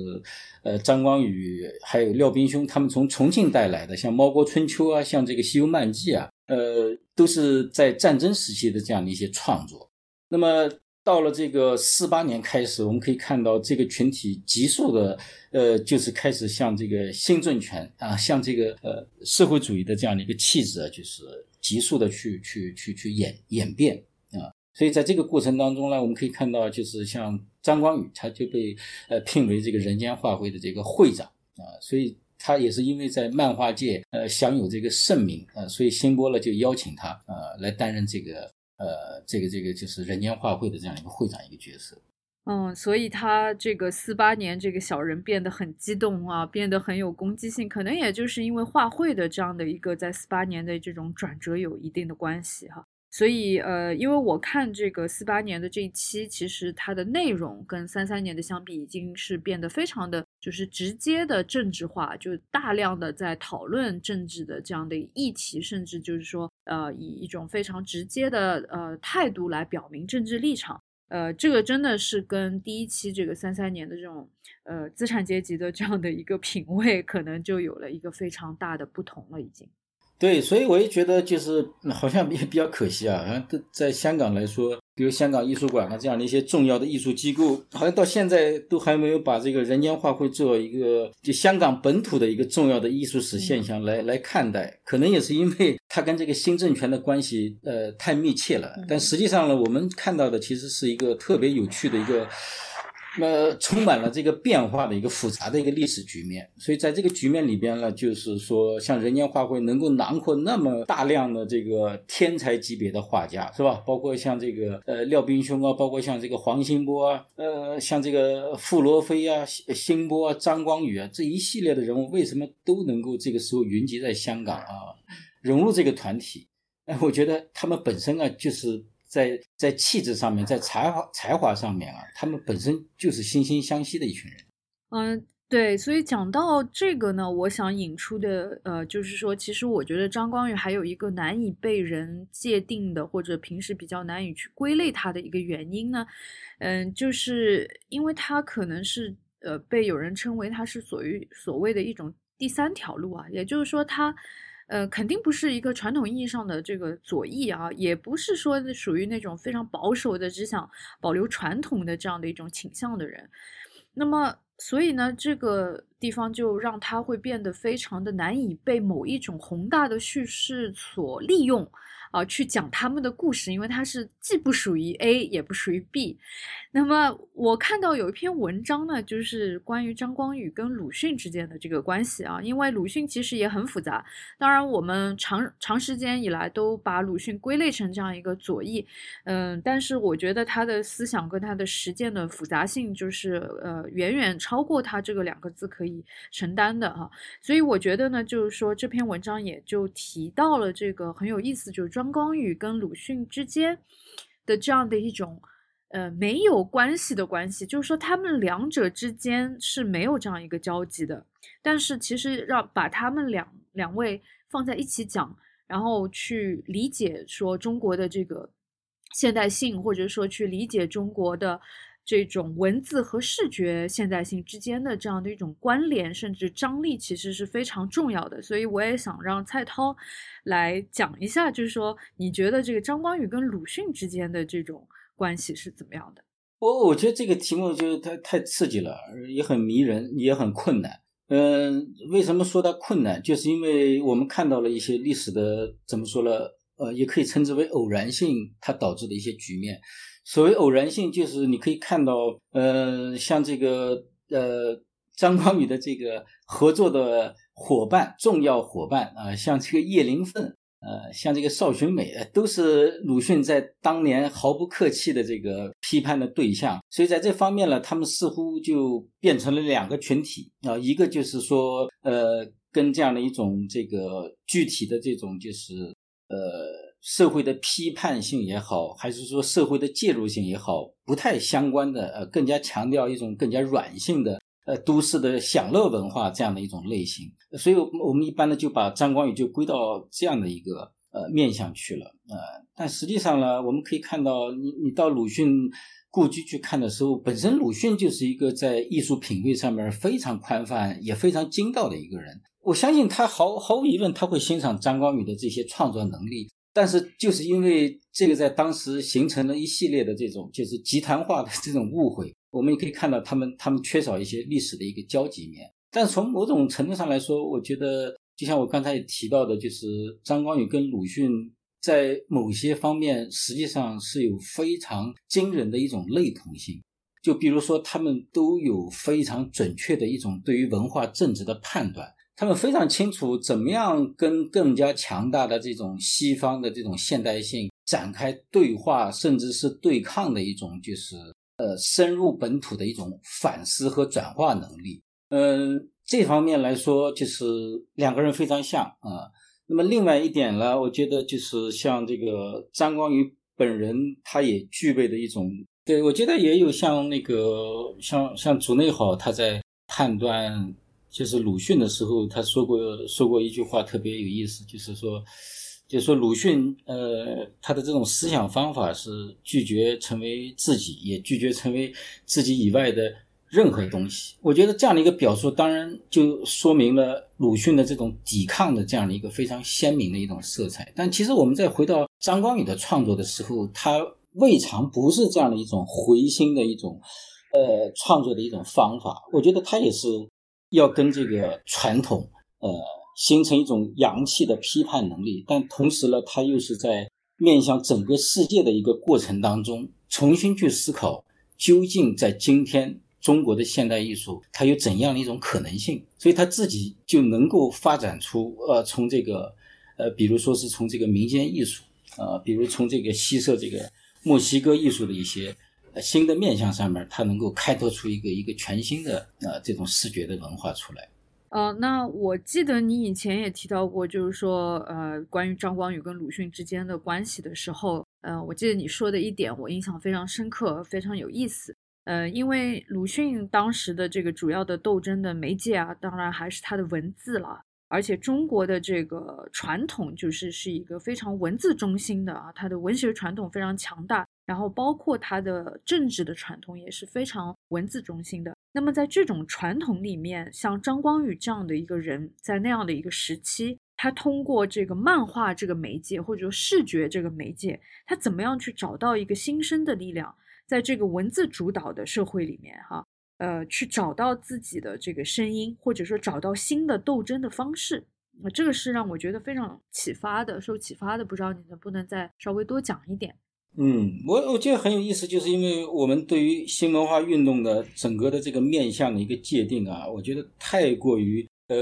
呃，张光宇还有廖斌兄他们从重庆带来的，像《猫国春秋》啊，像这个《西游漫记》啊，呃，都是在战争时期的这样的一些创作。那么到了这个四八年开始，我们可以看到这个群体急速的，呃，就是开始向这个新政权啊，向这个呃社会主义的这样的一个气质啊，就是急速的去去去去演演变。所以在这个过程当中呢，我们可以看到，就是像张光宇，他就被呃聘为这个人间画会的这个会长啊，所以他也是因为在漫画界呃享有这个盛名啊，所以新波呢就邀请他啊来担任这个呃这个这个就是人间画会的这样一个会长一个角色。嗯，所以他这个四八年这个小人变得很激动啊，变得很有攻击性，可能也就是因为画会的这样的一个在四八年的这种转折有一定的关系哈。所以，呃，因为我看这个四八年的这一期，其实它的内容跟三三年的相比，已经是变得非常的，就是直接的政治化，就大量的在讨论政治的这样的议题，甚至就是说，呃，以一种非常直接的呃态度来表明政治立场，呃，这个真的是跟第一期这个三三年的这种呃资产阶级的这样的一个品味，可能就有了一个非常大的不同了，已经。对，所以我也觉得就是好像也比较可惜啊，好像在香港来说，比如香港艺术馆啊这样的一些重要的艺术机构，好像到现在都还没有把这个人间画会作为一个就香港本土的一个重要的艺术史现象来来看待。可能也是因为它跟这个新政权的关系呃太密切了，但实际上呢，我们看到的其实是一个特别有趣的一个。那充满了这个变化的一个复杂的一个历史局面，所以在这个局面里边呢，就是说，像人间画会能够囊括那么大量的这个天才级别的画家，是吧？包括像这个呃廖斌兄啊，包括像这个黄兴波啊，呃像这个傅罗飞啊、兴波啊、张光宇啊这一系列的人物，为什么都能够这个时候云集在香港啊，融入这个团体？哎，我觉得他们本身啊，就是。在在气质上面，在才华才华上面啊，他们本身就是惺惺相惜的一群人。嗯，对，所以讲到这个呢，我想引出的，呃，就是说，其实我觉得张光宇还有一个难以被人界定的，或者平时比较难以去归类他的一个原因呢，嗯，就是因为他可能是，呃，被有人称为他是所谓所谓的一种第三条路啊，也就是说他，呃，肯定不是一个传统意义上的这个左翼啊，也不是说属于那种非常保守的，只想保留传统的这样的一种倾向的人，那么。所以呢，这个地方就让他会变得非常的难以被某一种宏大的叙事所利用。啊，去讲他们的故事，因为它是既不属于 A，也不属于 B。那么我看到有一篇文章呢，就是关于张光宇跟鲁迅之间的这个关系啊，因为鲁迅其实也很复杂。当然，我们长长时间以来都把鲁迅归类成这样一个左翼，嗯，但是我觉得他的思想跟他的实践的复杂性，就是呃远远超过他这个两个字可以承担的哈。所以我觉得呢，就是说这篇文章也就提到了这个很有意思，就是。张光宇跟鲁迅之间的这样的一种，呃，没有关系的关系，就是说他们两者之间是没有这样一个交集的。但是其实让把他们两两位放在一起讲，然后去理解说中国的这个现代性，或者说去理解中国的。这种文字和视觉现代性之间的这样的一种关联，甚至张力，其实是非常重要的。所以我也想让蔡涛来讲一下，就是说，你觉得这个张光宇跟鲁迅之间的这种关系是怎么样的？我我觉得这个题目就是太太刺激了，也很迷人，也很困难。嗯，为什么说它困难？就是因为我们看到了一些历史的怎么说呢？呃，也可以称之为偶然性，它导致的一些局面。所谓偶然性，就是你可以看到，呃，像这个呃张光宇的这个合作的伙伴、重要伙伴啊，像这个叶灵凤，呃，像这个邵洵美，都是鲁迅在当年毫不客气的这个批判的对象。所以在这方面呢，他们似乎就变成了两个群体啊，一个就是说，呃，跟这样的一种这个具体的这种就是呃。社会的批判性也好，还是说社会的介入性也好，不太相关的，呃，更加强调一种更加软性的，呃，都市的享乐文化这样的一种类型。所以，我们一般呢就把张光宇就归到这样的一个呃面向去了，呃，但实际上呢，我们可以看到，你你到鲁迅故居去看的时候，本身鲁迅就是一个在艺术品味上面非常宽泛也非常精到的一个人。我相信他毫毫无疑问，他会欣赏张光宇的这些创作能力。但是就是因为这个，在当时形成了一系列的这种就是集团化的这种误会，我们也可以看到他们他们缺少一些历史的一个交集面。但从某种程度上来说，我觉得就像我刚才也提到的，就是张光宇跟鲁迅在某些方面实际上是有非常惊人的一种类同性。就比如说，他们都有非常准确的一种对于文化政治的判断。他们非常清楚怎么样跟更加强大的这种西方的这种现代性展开对话，甚至是对抗的一种，就是呃深入本土的一种反思和转化能力。嗯，这方面来说，就是两个人非常像啊。那么另外一点呢，我觉得就是像这个张光宇本人，他也具备的一种，对我觉得也有像那个像像竹内好他在判断。就是鲁迅的时候，他说过说过一句话特别有意思，就是说，就是说鲁迅，呃，他的这种思想方法是拒绝成为自己，也拒绝成为自己以外的任何东西。我觉得这样的一个表述，当然就说明了鲁迅的这种抵抗的这样的一个非常鲜明的一种色彩。但其实我们再回到张光宇的创作的时候，他未尝不是这样的一种回心的一种，呃，创作的一种方法。我觉得他也是。要跟这个传统，呃，形成一种洋气的批判能力，但同时呢，他又是在面向整个世界的一个过程当中，重新去思考，究竟在今天中国的现代艺术，它有怎样的一种可能性？所以他自己就能够发展出，呃，从这个，呃，比如说是从这个民间艺术，呃，比如从这个西设这个墨西哥艺术的一些。新的面向上面，它能够开拓出一个一个全新的呃这种视觉的文化出来。呃，那我记得你以前也提到过，就是说呃关于张光宇跟鲁迅之间的关系的时候，呃，我记得你说的一点我印象非常深刻，非常有意思。呃，因为鲁迅当时的这个主要的斗争的媒介啊，当然还是他的文字了。而且中国的这个传统就是是一个非常文字中心的啊，它的文学传统非常强大，然后包括它的政治的传统也是非常文字中心的。那么在这种传统里面，像张光宇这样的一个人，在那样的一个时期，他通过这个漫画这个媒介，或者说视觉这个媒介，他怎么样去找到一个新生的力量，在这个文字主导的社会里面，哈。呃，去找到自己的这个声音，或者说找到新的斗争的方式，那这个是让我觉得非常启发的，受启发的。不知道你能不能再稍微多讲一点？嗯，我我觉得很有意思，就是因为我们对于新文化运动的整个的这个面向的一个界定啊，我觉得太过于呃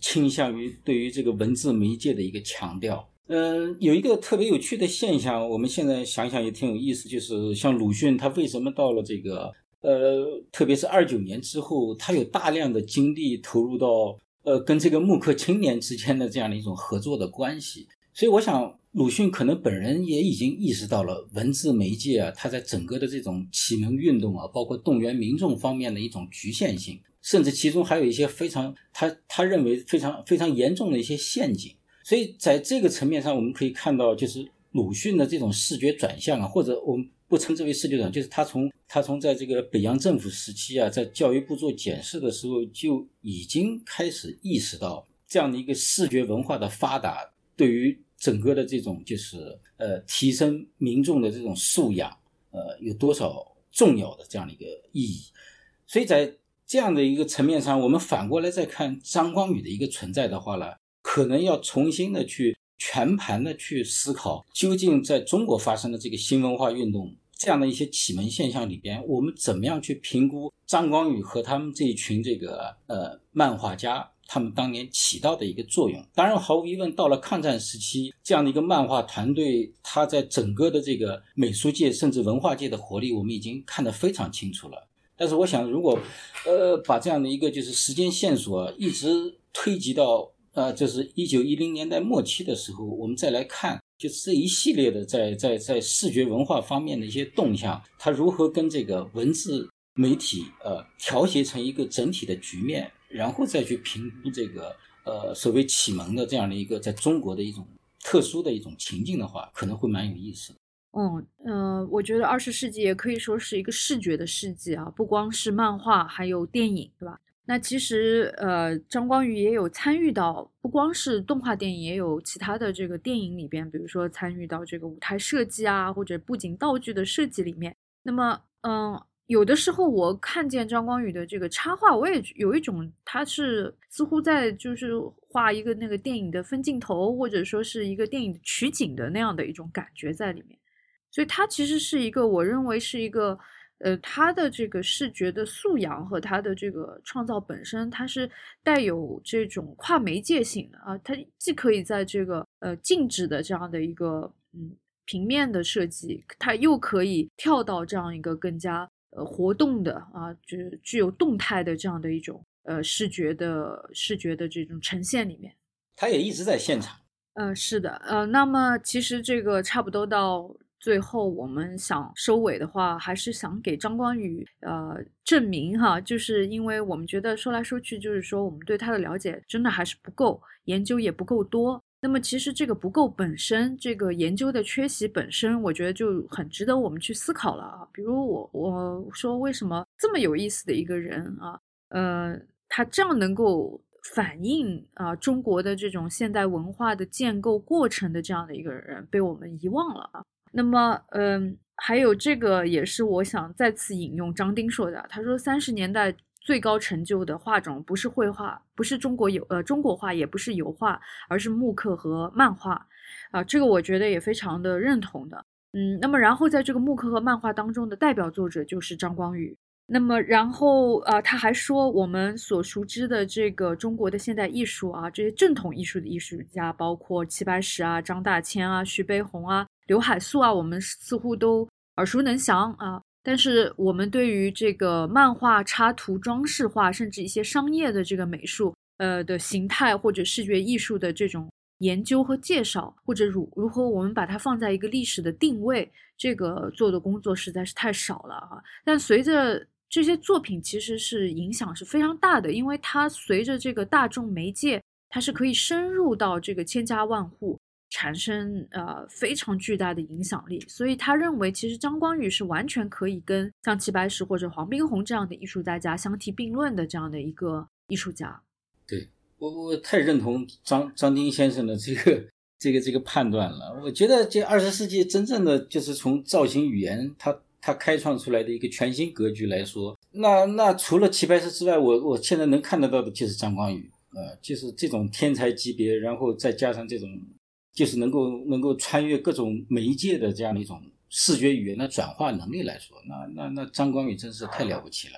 倾向于对于这个文字媒介的一个强调。嗯，有一个特别有趣的现象，我们现在想想也挺有意思，就是像鲁迅，他为什么到了这个。呃，特别是二九年之后，他有大量的精力投入到呃跟这个木刻青年之间的这样的一种合作的关系，所以我想鲁迅可能本人也已经意识到了文字媒介啊，它在整个的这种启蒙运动啊，包括动员民众方面的一种局限性，甚至其中还有一些非常他他认为非常非常严重的一些陷阱，所以在这个层面上，我们可以看到就是鲁迅的这种视觉转向啊，或者我们。不称之为视觉长，就是他从他从在这个北洋政府时期啊，在教育部做检视的时候，就已经开始意识到这样的一个视觉文化的发达，对于整个的这种就是呃提升民众的这种素养，呃有多少重要的这样的一个意义。所以在这样的一个层面上，我们反过来再看张光宇的一个存在的话呢，可能要重新的去。全盘的去思考，究竟在中国发生的这个新文化运动这样的一些启蒙现象里边，我们怎么样去评估张光宇和他们这一群这个呃漫画家他们当年起到的一个作用？当然，毫无疑问，到了抗战时期，这样的一个漫画团队，它在整个的这个美术界甚至文化界的活力，我们已经看得非常清楚了。但是，我想，如果呃把这样的一个就是时间线索一直推及到。呃，就是一九一零年代末期的时候，我们再来看，就是这一系列的在在在视觉文化方面的一些动向，它如何跟这个文字媒体呃调协成一个整体的局面，然后再去评估这个呃所谓启蒙的这样的一个在中国的一种特殊的一种情境的话，可能会蛮有意思。嗯嗯，我觉得二十世纪也可以说是一个视觉的世纪啊，不光是漫画，还有电影，对吧？那其实，呃，张光宇也有参与到，不光是动画电影，也有其他的这个电影里边，比如说参与到这个舞台设计啊，或者布景道具的设计里面。那么，嗯，有的时候我看见张光宇的这个插画，我也有一种他是似乎在就是画一个那个电影的分镜头，或者说是一个电影取景的那样的一种感觉在里面。所以，他其实是一个，我认为是一个。呃，他的这个视觉的素养和他的这个创造本身，它是带有这种跨媒介性的啊。它既可以在这个呃静止的这样的一个嗯平面的设计，它又可以跳到这样一个更加呃活动的啊，就是具有动态的这样的一种呃视觉的视觉的这种呈现里面。他也一直在现场。嗯，是的，呃，那么其实这个差不多到。最后，我们想收尾的话，还是想给张光宇呃证明哈，就是因为我们觉得说来说去，就是说我们对他的了解真的还是不够，研究也不够多。那么其实这个不够本身，这个研究的缺席本身，我觉得就很值得我们去思考了啊。比如我我说为什么这么有意思的一个人啊，呃，他这样能够反映啊中国的这种现代文化的建构过程的这样的一个人被我们遗忘了啊。那么，嗯，还有这个也是我想再次引用张丁说的。他说，三十年代最高成就的画种不是绘画，不是中国油呃中国画，也不是油画，而是木刻和漫画。啊，这个我觉得也非常的认同的。嗯，那么然后在这个木刻和漫画当中的代表作者就是张光宇。那么然后啊，他还说，我们所熟知的这个中国的现代艺术啊，这些正统艺术的艺术家，包括齐白石啊、张大千啊、徐悲鸿啊。刘海粟啊，我们似乎都耳熟能详啊，但是我们对于这个漫画插图、装饰画，甚至一些商业的这个美术，呃的形态或者视觉艺术的这种研究和介绍，或者如如何我们把它放在一个历史的定位，这个做的工作实在是太少了啊。但随着这些作品，其实是影响是非常大的，因为它随着这个大众媒介，它是可以深入到这个千家万户。产生呃非常巨大的影响力，所以他认为其实张光宇是完全可以跟像齐白石或者黄宾虹这样的艺术大家相提并论的这样的一个艺术家。对我我太认同张张丁先生的这个这个这个判断了。我觉得这二十世纪真正的就是从造型语言，他他开创出来的一个全新格局来说，那那除了齐白石之外，我我现在能看得到的就是张光宇，呃，就是这种天才级别，然后再加上这种。就是能够能够穿越各种媒介的这样的一种视觉语言的转化能力来说，那那那张光宇真是太了不起了。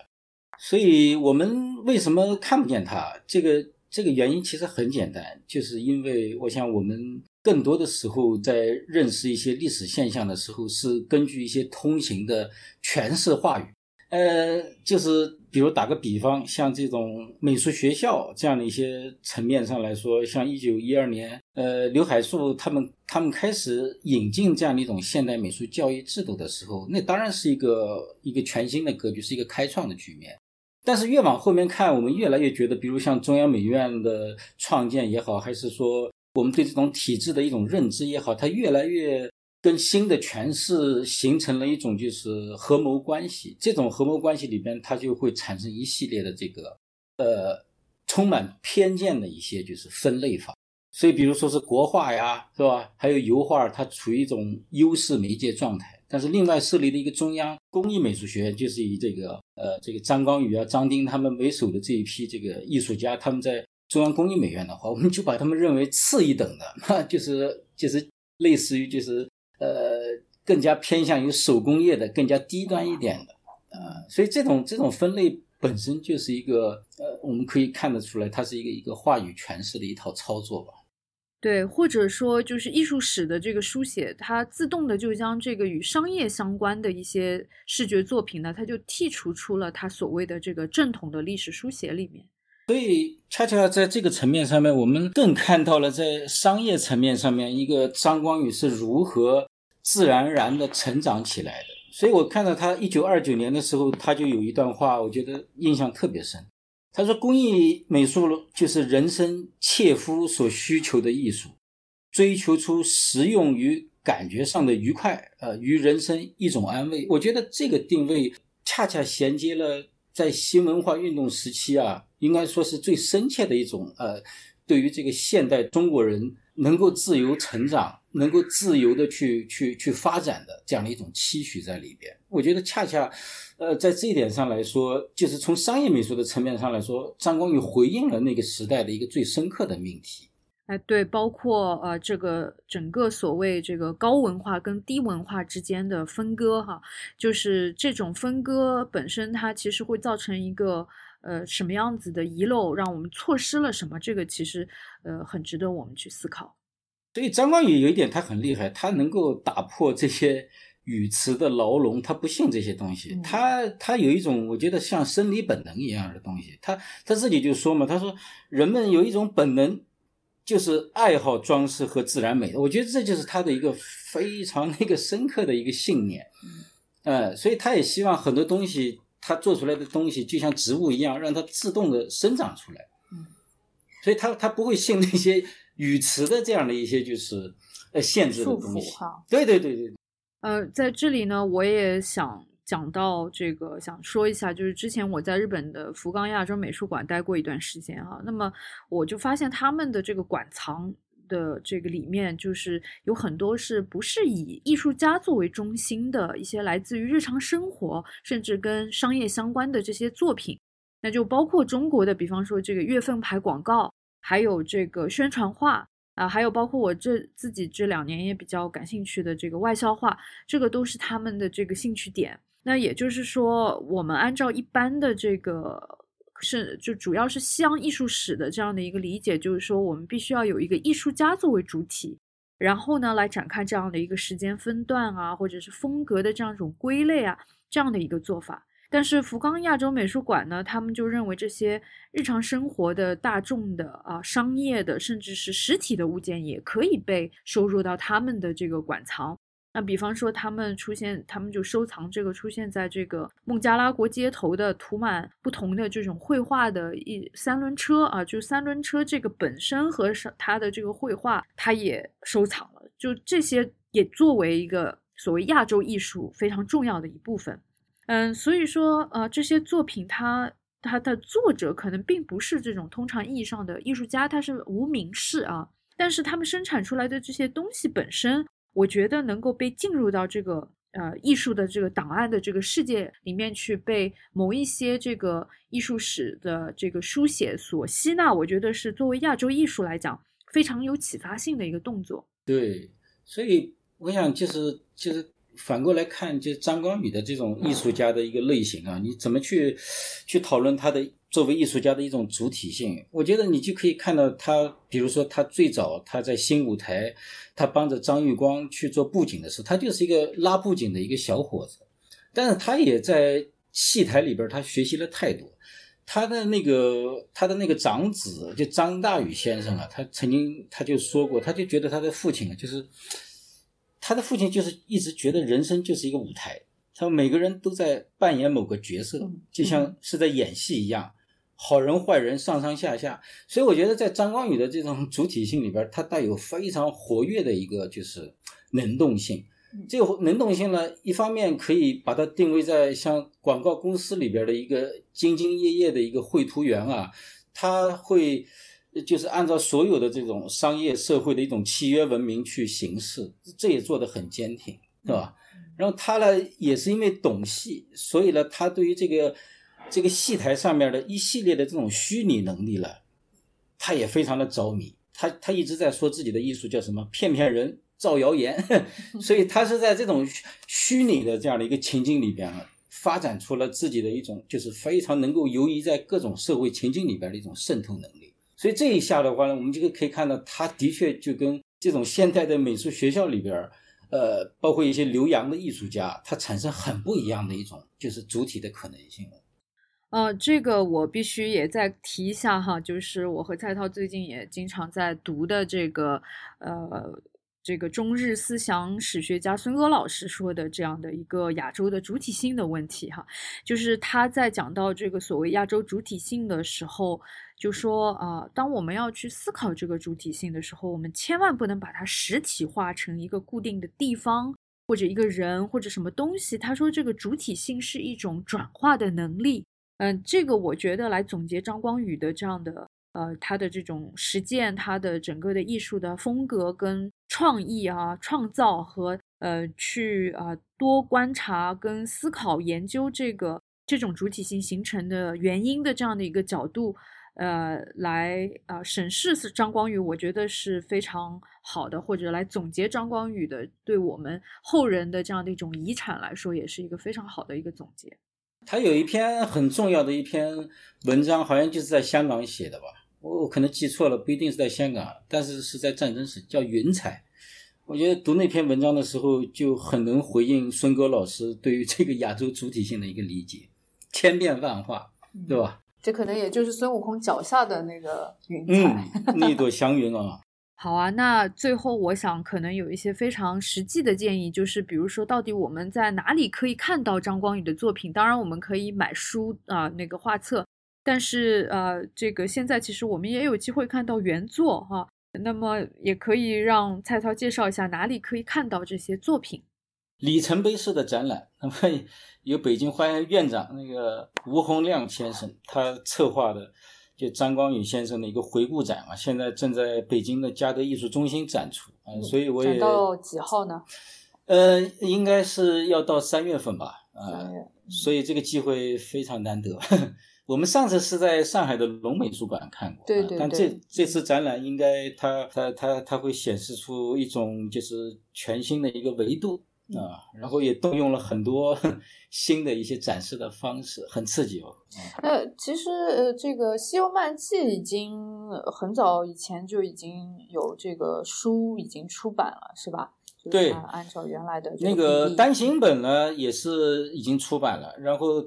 所以我们为什么看不见他？这个这个原因其实很简单，就是因为我想我们更多的时候在认识一些历史现象的时候，是根据一些通行的诠释话语。呃，就是比如打个比方，像这种美术学校这样的一些层面上来说，像一九一二年，呃，刘海粟他们他们开始引进这样的一种现代美术教育制度的时候，那当然是一个一个全新的格局，是一个开创的局面。但是越往后面看，我们越来越觉得，比如像中央美院的创建也好，还是说我们对这种体制的一种认知也好，它越来越。跟新的诠释形成了一种就是合谋关系，这种合谋关系里边，它就会产生一系列的这个呃充满偏见的一些就是分类法。所以，比如说是国画呀，是吧？还有油画，它处于一种优势媒介状态。但是，另外设立的一个中央工艺美术学院，就是以这个呃这个张光宇啊、张丁他们为首的这一批这个艺术家，他们在中央工艺美院的话，我们就把他们认为次一等的，就是就是类似于就是。呃，更加偏向于手工业的，更加低端一点的，呃，所以这种这种分类本身就是一个，呃，我们可以看得出来，它是一个一个话语诠释的一套操作吧。对，或者说就是艺术史的这个书写，它自动的就将这个与商业相关的一些视觉作品呢，它就剔除出了它所谓的这个正统的历史书写里面。所以，恰恰在这个层面上面，我们更看到了在商业层面上面，一个张光宇是如何自然而然的成长起来的。所以我看到他一九二九年的时候，他就有一段话，我觉得印象特别深。他说：“工艺美术就是人生切肤所需求的艺术，追求出实用与感觉上的愉快，呃，与人生一种安慰。”我觉得这个定位恰恰衔接了在新文化运动时期啊。应该说是最深切的一种，呃，对于这个现代中国人能够自由成长、能够自由的去去去发展的这样的一种期许在里边。我觉得恰恰，呃，在这一点上来说，就是从商业美术的层面上来说，张光宇回应了那个时代的一个最深刻的命题。哎，对，包括呃，这个整个所谓这个高文化跟低文化之间的分割，哈，就是这种分割本身，它其实会造成一个。呃，什么样子的遗漏让我们错失了什么？这个其实呃很值得我们去思考。所以张光宇有一点他很厉害，他能够打破这些 语词的牢笼，他不信这些东西，他他有一种我觉得像生理本能一样的东西。他他自己就说嘛，他说人们有一种本能，就是爱好装饰和自然美的。我觉得这就是他的一个非常 那个深刻的一个信念。嗯，所以他也希望很多东西。他做出来的东西就像植物一样，让它自动的生长出来。嗯，所以它它不会信那些语词的这样的一些就是呃限制的东西。对对对对。呃，在这里呢，我也想讲到这个，想说一下，就是之前我在日本的福冈亚洲美术馆待过一段时间哈，那么我就发现他们的这个馆藏。的这个里面就是有很多是不是以艺术家作为中心的一些来自于日常生活，甚至跟商业相关的这些作品，那就包括中国的，比方说这个月份牌广告，还有这个宣传画啊，还有包括我这自己这两年也比较感兴趣的这个外销画，这个都是他们的这个兴趣点。那也就是说，我们按照一般的这个。是，就主要是西洋艺术史的这样的一个理解，就是说我们必须要有一个艺术家作为主体，然后呢来展开这样的一个时间分段啊，或者是风格的这样一种归类啊，这样的一个做法。但是福冈亚洲美术馆呢，他们就认为这些日常生活的大众的啊、商业的，甚至是实体的物件也可以被收入到他们的这个馆藏。那比方说，他们出现，他们就收藏这个出现在这个孟加拉国街头的涂满不同的这种绘画的一三轮车啊，就三轮车这个本身和它的这个绘画，它也收藏了。就这些也作为一个所谓亚洲艺术非常重要的一部分。嗯，所以说，呃，这些作品它它的作者可能并不是这种通常意义上的艺术家，他是无名氏啊，但是他们生产出来的这些东西本身。我觉得能够被进入到这个呃艺术的这个档案的这个世界里面去，被某一些这个艺术史的这个书写所吸纳，我觉得是作为亚洲艺术来讲非常有启发性的一个动作。对，所以我想其实其实反过来看，就张光宇的这种艺术家的一个类型啊，你怎么去去讨论他的？作为艺术家的一种主体性，我觉得你就可以看到他，比如说他最早他在新舞台，他帮着张玉光去做布景的时候，他就是一个拉布景的一个小伙子，但是他也在戏台里边，他学习了太多。他的那个他的那个长子就张大宇先生啊，他曾经他就说过，他就觉得他的父亲啊，就是他的父亲就是一直觉得人生就是一个舞台，他们每个人都在扮演某个角色，就像是在演戏一样。好人坏人上上下下，所以我觉得在张光宇的这种 主体性里边，它带有非常活跃的一个就是能动性。这个能动性呢，一方面可以把它定位在像广告公司里边的一个兢兢业业的一个绘图员啊，他会就是按照所有的这种商业社会的一种契约文明去行事，这也做得很坚挺，是吧？然后他呢，也是因为懂戏，所以呢，他对于这个。这个戏台上面的一系列的这种虚拟能力了，他也非常的着迷。他他一直在说自己的艺术叫什么？骗骗人，造谣言。所以他是在这种虚拟的这样的一个情境里边啊，发展出了自己的一种就是非常能够游移在各种社会情境里边的一种渗透能力。所以这一下的话呢，我们这个可以看到，他的确就跟这种现代的美术学校里边，呃，包括一些留洋的艺术家，他产生很不一样的一种就是主体的可能性。呃，这个我必须也再提一下哈，就是我和蔡涛最近也经常在读的这个，呃，这个中日思想史学家孙戈老师说的这样的一个亚洲的主体性的问题哈，就是他在讲到这个所谓亚洲主体性的时候，就说啊，当我们要去思考这个主体性的时候，我们千万不能把它实体化成一个固定的地方或者一个人或者什么东西。他说这个主体性是一种转化的能力。嗯，这个我觉得来总结张光宇的这样的呃，他的这种实践，他的整个的艺术的风格跟创意啊、创造和呃去啊多观察跟思考研究这个这种主体性形成的原因的这样的一个角度，呃，来啊审视张光宇，我觉得是非常好的，或者来总结张光宇的对我们后人的这样的一种遗产来说，也是一个非常好的一个总结。他有一篇很重要的一篇文章，好像就是在香港写的吧？我我可能记错了，不一定是在香港，但是是在战争时，叫《云彩》。我觉得读那篇文章的时候，就很能回应孙戈老师对于这个亚洲主体性的一个理解，千变万化，对吧？这可能也就是孙悟空脚下的那个云彩，那朵祥云啊。好啊，那最后我想可能有一些非常实际的建议，就是比如说，到底我们在哪里可以看到张光宇的作品？当然，我们可以买书啊，那个画册，但是呃，这个现在其实我们也有机会看到原作哈。那么也可以让蔡涛介绍一下哪里可以看到这些作品。里程碑式的展览，那么由北京花园院长那个吴洪亮先生他策划的。就张光宇先生的一个回顾展嘛，现在正在北京的嘉德艺术中心展出啊，所以我也到几号呢？呃，应该是要到三月份吧，啊，所以这个机会非常难得。我们上次是在上海的龙美术馆看过，对对，但这这次展览应该它它它它会显示出一种就是全新的一个维度。啊，然后也动用了很多 新的一些展示的方式，很刺激哦。呃，其实呃，这个《西游漫记》已经很早以前就已经有这个书已经出版了，是吧？对，按照原来的那个单行本呢，也是已经出版了。然后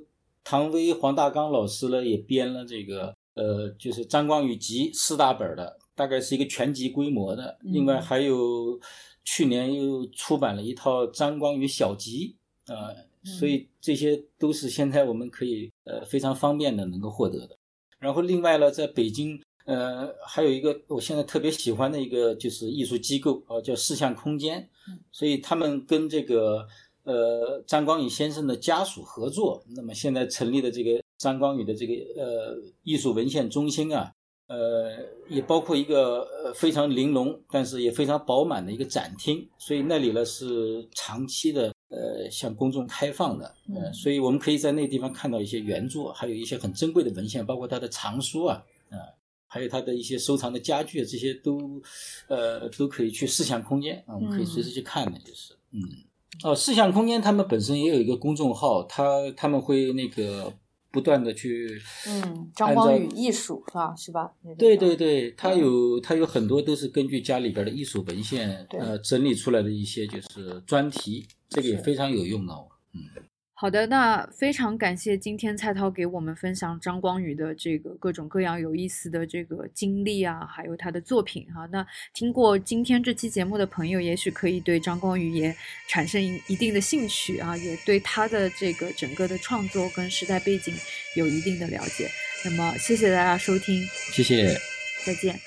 唐薇、黄大刚老师呢也编了这个呃，就是张光宇集四大本的，大概是一个全集规模的。另外还有去年又出版了一套张光宇小集啊，所以这些都是现在我们可以呃非常方便的能够获得的。然后另外呢，在北京。呃，还有一个我现在特别喜欢的一个就是艺术机构啊，叫视象空间，所以他们跟这个呃张光宇先生的家属合作，那么现在成立的这个张光宇的这个呃艺术文献中心啊，呃也包括一个呃非常玲珑但是也非常饱满的一个展厅，所以那里呢是长期的呃向公众开放的，呃，所以我们可以在那个地方看到一些原作，还有一些很珍贵的文献，包括他的藏书啊，啊。还有他的一些收藏的家具，这些都，呃，都可以去视像空间啊，我们可以随时去看的，就是，嗯，哦，视像空间他们本身也有一个公众号，他他们会那个不断的去，嗯，张光宇艺术是吧？是吧？对对对，他有他有很多都是根据家里边的艺术文献呃整理出来的一些就是专题，这个也非常有用哦，嗯。好的，那非常感谢今天蔡涛给我们分享张光宇的这个各种各样有意思的这个经历啊，还有他的作品哈。那听过今天这期节目的朋友，也许可以对张光宇也产生一定的兴趣啊，也对他的这个整个的创作跟时代背景有一定的了解。那么，谢谢大家收听，谢谢，再见。